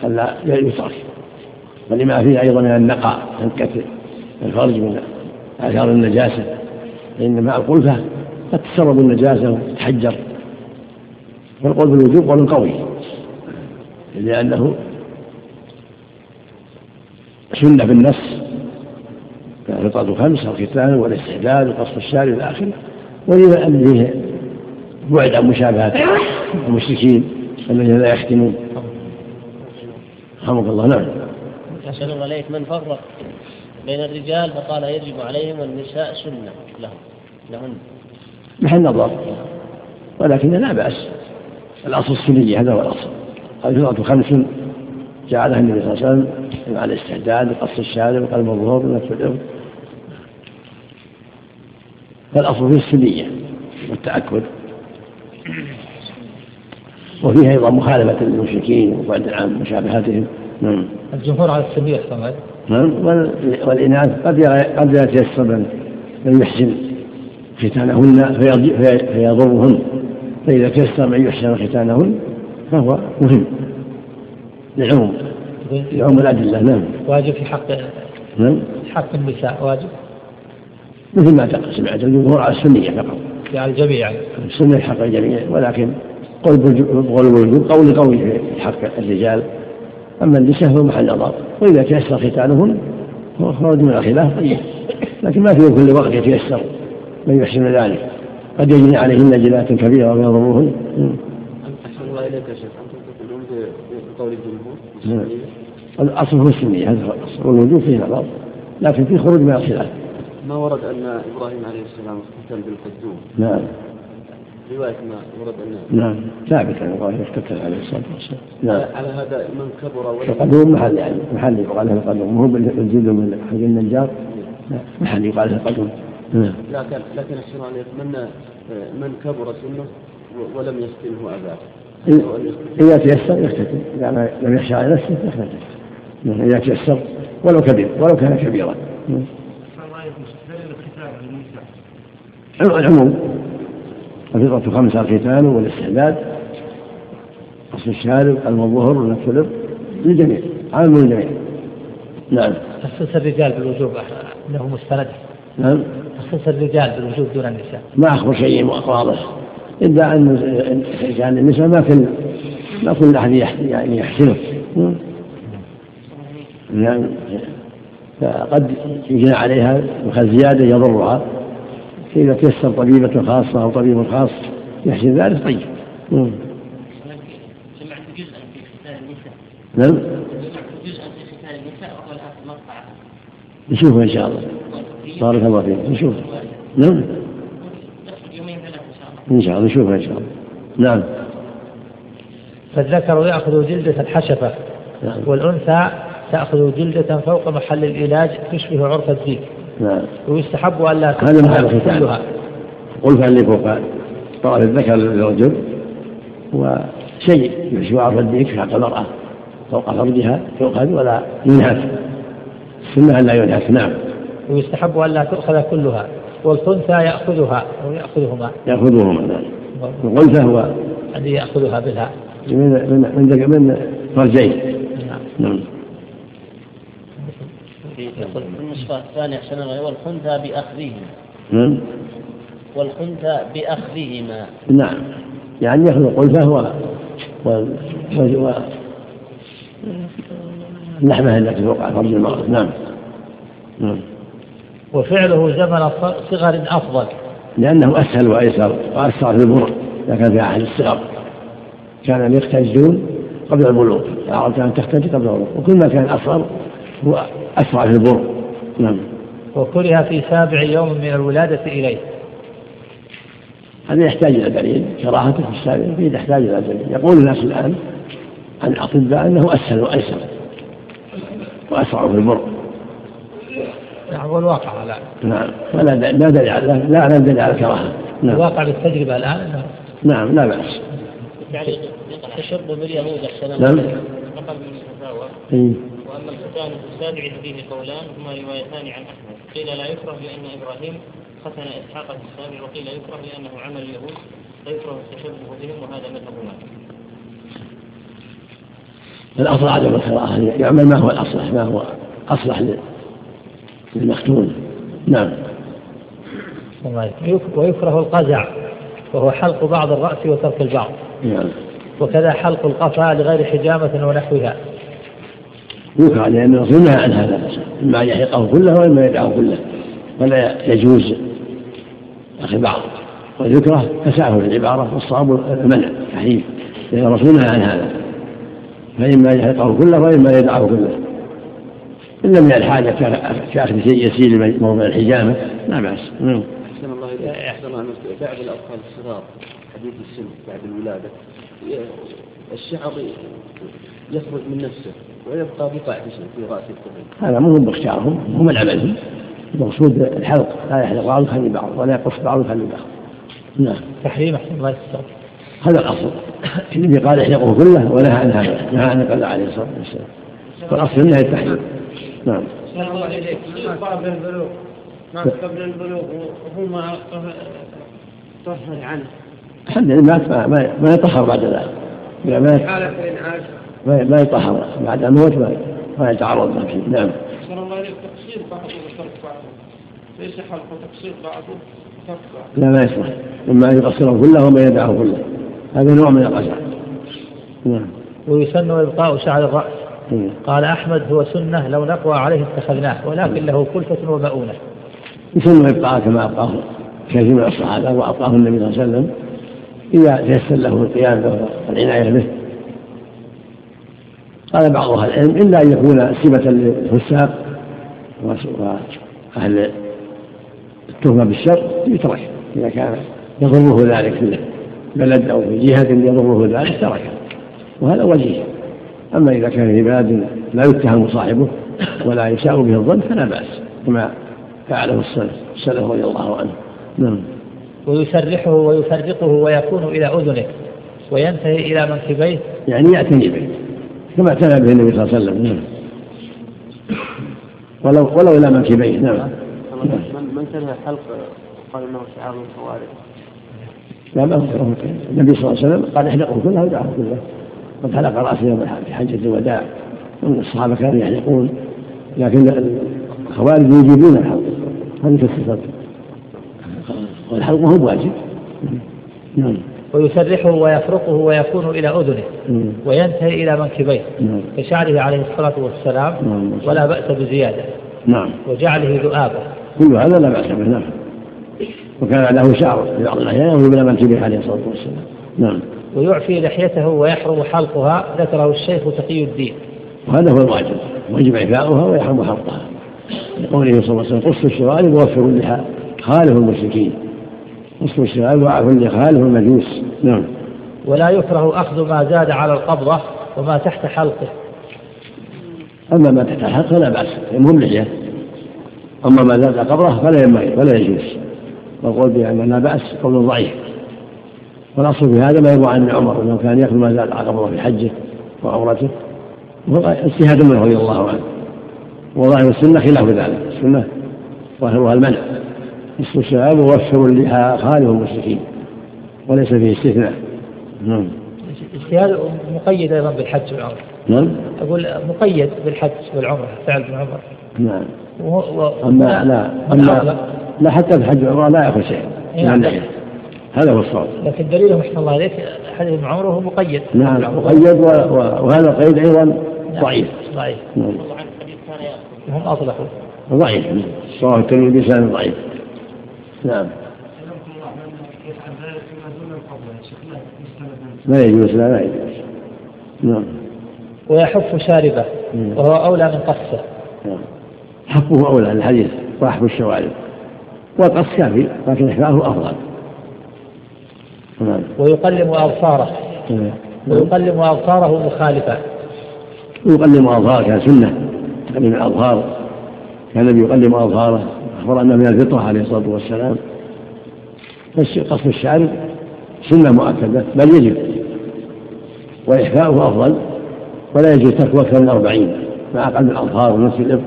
ألا يترك ولما فيه أيضا من النقاء تنكت الفرج من آثار النجاسة. فإن مع القلفة قد تسرب النجاسة وتتحجر. والقول بالوجوب قول قوي لأنه سنة بالنص. الفطرة خمس الختان والاستحلال وقص الشارع إلى آخره. ولما فيه بعد عن مشابهة المشركين الذين لا يختمون رحمك الله. نعم. أحسن الله عليك من فرق بين الرجال فقال يجب عليهم والنساء سنة لهم. لهن. محل نظر. ولكن لا بأس. الأصل السنية هذا هو الأصل. الفطرة خمس جعلها النبي صلى الله عليه وسلم مع الاستعداد لقص الشارع وقلب الظهور ونفس الإرض فالأصل فيه السنية والتأكد. وفيه أيضا مخالفة للمشركين وبعد عن مشابهتهم. نعم. الجمهور على السنية كما نعم. والإناث قد قد يتيسر من يحسن ختانهن فيضرهن. فإذا تيسر من يحسن ختانهن فهو مهم. للعموم لعموم الأدلة نعم. واجب في حق نعم. حق النساء واجب؟ مثل ما سمعت الجمهور على السنية فقط. يعني الجميع. يعني السنة حق الجميع ولكن قول بالوجوب قول قوي في حق الرجال. أما النساء فهو محل نظر وإذا تيسر ختانهن هو خروج من الخلاف طيب. لكن ما في كل وقت يتيسر من يحسن ذلك. قد يجني عليهن جنات كبيرة ويضروهن أحسن الله إليك يا شيخ. بقول الجمهور؟ الأصل هو السنية هذا هو الأصل. والوجوب فيه نظر لكن في خروج من الخلاف. ما ورد أن إبراهيم عليه السلام اختتن بالقدوم؟ نعم رواية ما ورد أن نعم ثابت عن إبراهيم اختتن عليه الصلاة والسلام. نعم على هذا من كبر ولم القدوم محل يعني محل يقال له القدوم. مو بالجلد من حق النجار؟ محل يقال له القدوم. نعم لكن لكن أحسن عليك من من كبر سنه ولم يسكنه أباه. إذا تيسر يختتم. إذا لم يخشى على نفسه يختتم. إذا تيسر ولو كبير ولو كان كبيرا. العموم الفطرة خمسة الختان والاستعداد. قص الشارب الظهر والنفس للجميع عام للجميع نعم. تخصيص الرجال بالوجوب إنه مستند. نعم. تخصيص الرجال بالوجوب دون النساء. ما أخبر شيء واضح. إلا أن كان النساء ما كل ما كل أحد يعني يحسنه. يعني فقد يجنى عليها وخل زيادة يضرها. إذا تيسر طبيبة خاصة أو طبيب خاص يحسن ذلك طيب. نعم. نشوفه إن شاء الله. بارك الله فيك. نشوف نعم. إن شاء الله إن شاء الله نشوفه إن شاء الله. نعم. فالذكر يأخذ جلدة الحشفة نعم. والأنثى تأخذ جلدة فوق محل العلاج تشبه عرف الديك نعم. ويستحب ألا هذا محل الختان قل فاللي فوق طرف الذكر للرجل وشيء يشبه عرف الديك في حق المرأة. فوق فرجها يؤخذ ولا ينهك السنة لا ينهك نعم. ويستحب ألا تؤخذ كلها. والخنثى يأخذها أو يأخذهما يأخذهما نعم الغلفة هو الذي يأخذها بالها من من من, من فرجين. نعم. نعم. يقول في النسخة الثانية أحسن الله والخنثى بأخذهما. نعم. والخنثى بأخذهما. نعم. يعني يأخذ الغلفة و و و اللحمة التي فوق فرج المرأة. نعم. نعم. وفعله زمن صغر أفضل. لأنه أسهل وأيسر وأسرع في البر إذا كان في أحد الصغر. كان يختزون قبل البلوغ العرب كانت تختج قبل البلوغ. وكل ما كان أصغر هو أسرع في البر نعم. وكره في سابع يوم من الولادة إليه. هذا يحتاج إلى دليل كراهته في السابع فيه يحتاج إلى دليل. يقول الناس الآن عن الأطباء أنه أسهل وأيسر وأسرع في البر نعم والواقع لا نعم ولا د- لا دليل على لا لا دليل على الكراهة. نعم. الواقع بالتجربة الآن؟ أنه نعم لا بأس. تعليق تشبه باليهود احسن نعم. نقل من الفتاوى. إيه. وأما الختان السابع فيه قولان هما روايتان عن أحمد. قيل لا يكره لأن إبراهيم ختن إسحاق في السابع وقيل يكره لأنه عمل اليهود فيكره التشبه بهم وهذا مذهب مالك الأصل عدم القراءة يعمل ما هو الأصلح ما هو أصلح للمختون نعم. ويكره القزع وهو حلق بعض الرأس وترك البعض. نعم. وكذا حلق القفا لغير حجامة ونحوها. يكره لأن الرسول نهى عن هذا إما أن يحرقه كله وإما يدعه كله. ولا يجوز أخذ بعض. ويكره فسعه في العبارة والصواب المنع تحريم لأن الرسول نهى عن هذا. فإما يحرقه كله وإما يدعه كله. إن لم الحاجة كأخذ شيء يسير موضع الحجامة لا بأس. نعم. أحسن الله إليك. أحسن الله بعض الأطفال الصغار حديث السن بعد الولادة الشعر يخرج من نفسه ويبقى بقع في رأس الطفل. هذا مو باختيارهم هم من عملهم المقصود الحلق لا يحلق بعض خلي بعض ولا يقص بعض خلي بعض نعم. تحريم أحسن الله يستر هذا الأصل. النبي قال احلقه كله ونهى عن هذا نهى عن قال عليه الصلاة والسلام. والاصل النهي التحريم. نعم. الله إليك قبل البلوغ ما قبل البلوغ وهو ما طهر عنه الحمد لله ما يطهر بعد ذلك. ما ما ما يطهر بعد الموت ما, ما يتعرض له شيء. نعم. صلى الله عليه تقصير بعضه وترك بعضه ليس حلق تقصير بعضه وترك بعضه لا ما يصلح. إما أن يقصره كله وما يدعه كله. هذا نوع من القسع نعم. ويسن إبقاء شعر الرأس. قال أحمد هو سنة لو نقوى عليه اتخذناه ولكن له كلفة ومؤونة. يسن إبقاء كما أبقاه كثير من الصحابة وأبقاه النبي صلى الله عليه وسلم إذا تيسر له القيام والعناية به. قال بعض أهل العلم إلا أن يكون سمة للفساق وأهل التهمة بالشر يترك إذا كان يضره ذلك في بلد أو في جهة يضره ذلك تركه وهذا وجيه. أما إذا كان في بلد لا يتهم صاحبه ولا يساء به الظن فلا بأس كما فعله السلف السلف رضي الله عنه. نعم. ويسرحه ويفرقه ويكون إلى أذنه وينتهي إلى منكبيه. يعني يعتني به كما اعتنى به النبي صلى الله عليه وسلم. نعم. ولو ولو إلى منكبيه نعم. من من كره حلق قال إنه شعار من الخوارج. لا ما هو النبي صلى الله عليه وسلم قال احلقه كله ودعه كله قد حلق رأسه في حجة الوداع. الصحابة كانوا يحلقون لكن الخوارج يجيبون الحلق. هذه الصفات. والحلق هو واجب نعم. ويسرحه ويفرقه ويكون إلى أذنه مم. وينتهي إلى منكبيه. نعم. كشعره عليه الصلاة والسلام نعم. ولا بأس بزيادة. نعم. وجعله ذؤابا. كل هذا لا بأس به نعم. وكان له شعر في بعض الأحيان ومن منكبه عليه الصلاة والسلام. نعم. ويعفي لحيته ويحرم حلقها ذكره الشيخ تقي الدين. وهذا هو الواجب ويجب إعفاؤها ويحرم حلقها. لقوله صلى الله عليه وسلم قص الشوارب ووفروا اللحى خالف المشركين. قص الشوارب وعفوا اللحى خالف المجوس. نعم. ولا يكره أخذ ما زاد على القبضة وما تحت حلقه. أما ما تحت الحلق فلا بأس المهم لحية أما ما زاد قبره فلا ينبغي ولا يجوز. والقول بأن لا بأس قول ضعيف. والأصل في هذا ما يروى عن عمر أنه كان يأخذ ما زاد على قبره في حجه وعمرته اجتهاد منه رضي الله عنه. وظاهر السنة خلاف ذلك. السنة ظاهرها المنع. نصف الشباب ووفروا اللحى خالف المشركين وليس فيه استثناء. نعم. اجتهاد مقيد أيضا بالحج والعمرة. نعم. أقول مقيد بالحج والعمرة فعل بالعمرة نعم. وهو- و- أما لا. أما لا حتى في الحج والعمرة لا يأخذ شيء من نعم. هذا هو الصواب. لكن دليله محسن الله عليك حديث ابن عمر هو مقيد. نعم. مقيد وهذا القيد أيضا نعم. ضعيف. ضعيف. نعم. هم أطلقوا ضعيف. صواب الترمذي بلسان ضعيف. نعم. لا يجوز لا لا يجوز. نعم. ويحف شاربه. وهو أولى من قصه. نعم. حفه أولى الحديث وحف الشوارب. والقص كافي لكن إحفاؤه أفضل. نعم ويقلم أبصاره. نعم. ويقلم أبصاره مخالفا ويقلم أظهار كان سنة. تقليم الأظهار كان النبي يقلم أظهاره أخبر أنه من الفطرة عليه الصلاة والسلام. بس قص الشعر سنة مؤكدة بل يجب. وإحفاؤه أفضل. ولا يجوز تركه أكثر من أربعين مع قلب الأظهار ونصف الإبط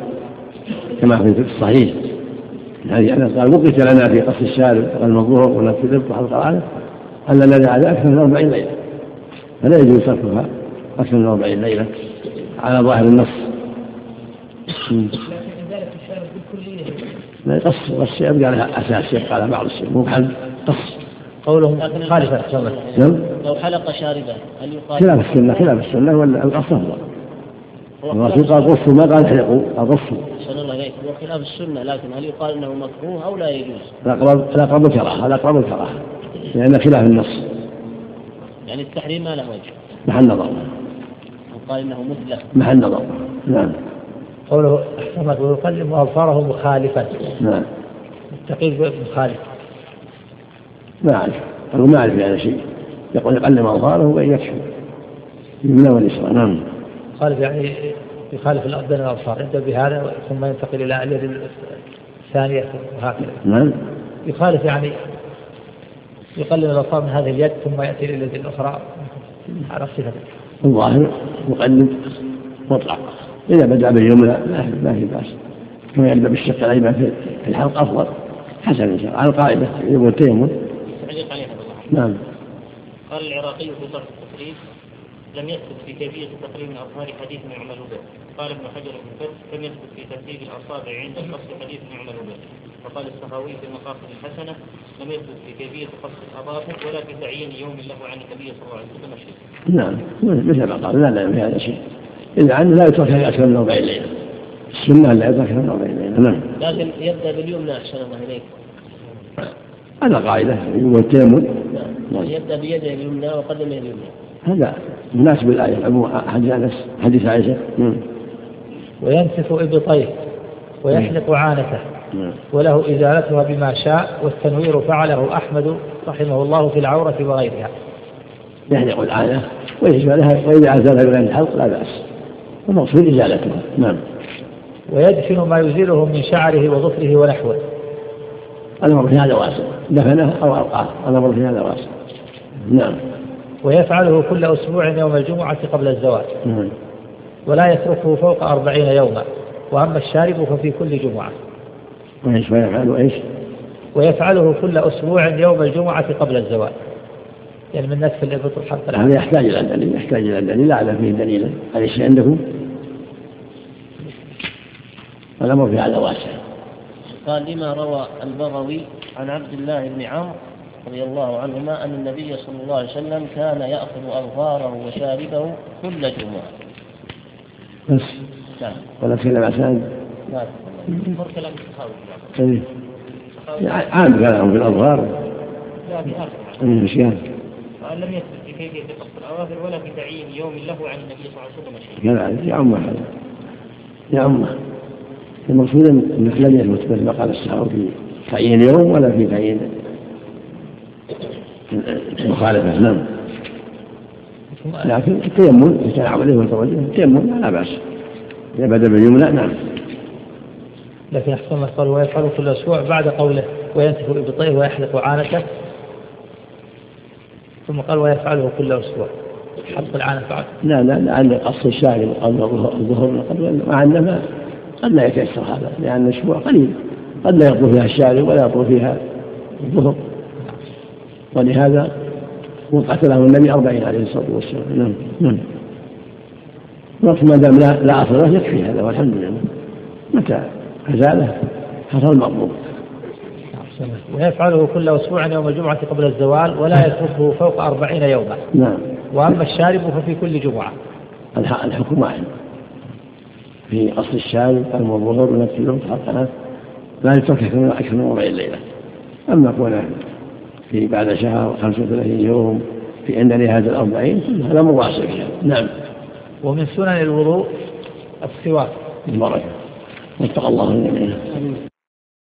كما في الصحيح. هذه أنس قال وقت لنا في قص الشارب وقلب الظهر ونصف الإبط وحلق العادة أن لنا على أكثر من أربعين ليلة. فلا يجوز تركها أكثر من أربعين ليلة على ظاهر النص. لا قص قص يبقى لها أساس يبقى لها بعض الشيء مو بحل قص. قوله خالفة نعم؟ لو حلق شاربه هل يقال خلاف السنة خلاف السنة ولا القص أفضل؟ الرسول قال قصوا ما قال احرقوا قال قصوا أحسن الله إليك. هو خلاف السنة لكن هل يقال أنه مكروه أو لا يجوز؟ الأقرب الأقرب الكراهة الأقرب الكراهة لأن خلاف النص. يعني التحريم ما له وجه. محل نظر. وقال إنه مثله محل نظر. نعم. قوله أحسنت ويقلم أظفاره مخالفا. نعم. تقيل مخالف. ما أعرف. أقول ما أعرف هذا شيء. يقول يقلم أظفاره وإن يكشف. اليمنى واليسرى نعم. خالف يعني يخالف بين الأبصار. يبدأ بهذا ثم ينتقل إلى اليد الثانية وهكذا. نعم. يخالف يعني يقلل الأبصار من هذه اليد ثم يأتي إلى اليد الأخرى. على صفة. الظاهر مقلد مطلق. إذا بدأ باليمنى لا ما في بأس. كما يبدأ بالشق الأيمن في الحلق أفضل. حسن إن شاء الله. على القاعدة. يقول التيمم تعليق عليها نعم. قال العراقي في شرح التقريب لم يثبت في كيفية تقريب الأظهار حديث يعمل به. قال ابن حجر بن فتح لم يثبت في ترتيب الأصابع عند القصد حديث يعمل به. وقال السخاوي في المقاصد الحسنة لم يثبت في كيفية قصد الأظافر ولا في تعيين يوم له عن النبي صلى الله عليه وسلم شيء. نعم مثل ما قال لا لا في هذا شيء إذا عنه لا يترك أكثر من أربعين ليلة السنة لا يترك أكثر من أربعين ليلة نعم لكن يبدأ باليمنى أحسن الله إليك. هذا قاعدة والتيمم نعم. يبدأ بيده اليمنى وقدمه اليمنى. هذا مناسب الآية حديث أنس حديث عائشة نعم. وينسف إبطيه ويحلق عانته نعم. وله إزالتها بما شاء والتنوير فعله أحمد رحمه الله في العورة وغيرها. يحلق العانة ويزالها وإذا أزالها بغير الحلق لا بأس. المقصود إزالتها نعم. ويدفن ما يزيله من شعره وظفره ونحوه. الأمر في هذا واسع. دفنه أو ألقاه. الأمر في هذا واسع. نعم. ويفعله كل أسبوع يوم الجمعة قبل الزواج نعم. ولا يتركه فوق أربعين يوما. وأما الشارب ففي كل جمعة. وإيش ويفعل إيش؟ ويفعله كل أسبوع يوم الجمعة قبل الزواج يعني من نسف الإبط والحلق هذا يحتاج إلى دليل يحتاج إلى دليل أعلم فيه دليلا. هذا الشيء عندكم؟ الأمر في هذا واسع. قال لما روى البغوي عن عبد الله بن عمرو رضي الله عنهما أن النبي صلى الله عليه وسلم كان يأخذ أظفاره وشاربه كل جمعة. بس. نعم. ولا كلام عسان نعم إيه. يعني عام كلامهم في الأظهار. لا في إيه، إيش قال؟ قال لم يثبت في كيفية قص الأواخر ولا في تعيين يوم له عن النبي صلى الله عليه وسلم شيء. يا عمه هذا. يا عمه المقصود إنك لم يثبت مثل ما قال السحر في تعيين يوم ولا في تعيين المخالفة نعم. لكن التيمم إذا كان والتوجه التيمم لا بأس. إذا بدأ باليمنى نعم. لكن أحسن الله قال ويفعل كل أسبوع بعد قوله وينتف إبطيه ويحلق عانته ثم قال ويفعله كل أسبوع. حلق العانة بعد. لا لا لعل قص الشارب قبل الظهر قبل. مع أن ما قد لا يتيسر هذا لأن الأسبوع قليل. قد لا يطول فيها الشارب ولا يطول فيها الظهر. ولهذا وقت له النبي أربعين عليه الصلاة والسلام. نعم نعم. وقت ما دام لا, لا أصل له يكفي هذا والحمد لله. متى؟ أزاله. حصل المطلوب. ويفعله كل أسبوع يوم الجمعة قبل الزوال ولا يتركه فوق أربعين يوما. نعم. وأما الشارب ففي كل جمعة. الحكم واحد. في أصل الشارب الظهر ونفس اليوم حتى لا يترك أكثر من أربعين ليلة. أما كونه في بعد شهر 35 يوم في عند نهاية الأربعين هذا مواصل نعم. ومن سنن الوضوء السواك. البركة. واتقى الله الجميع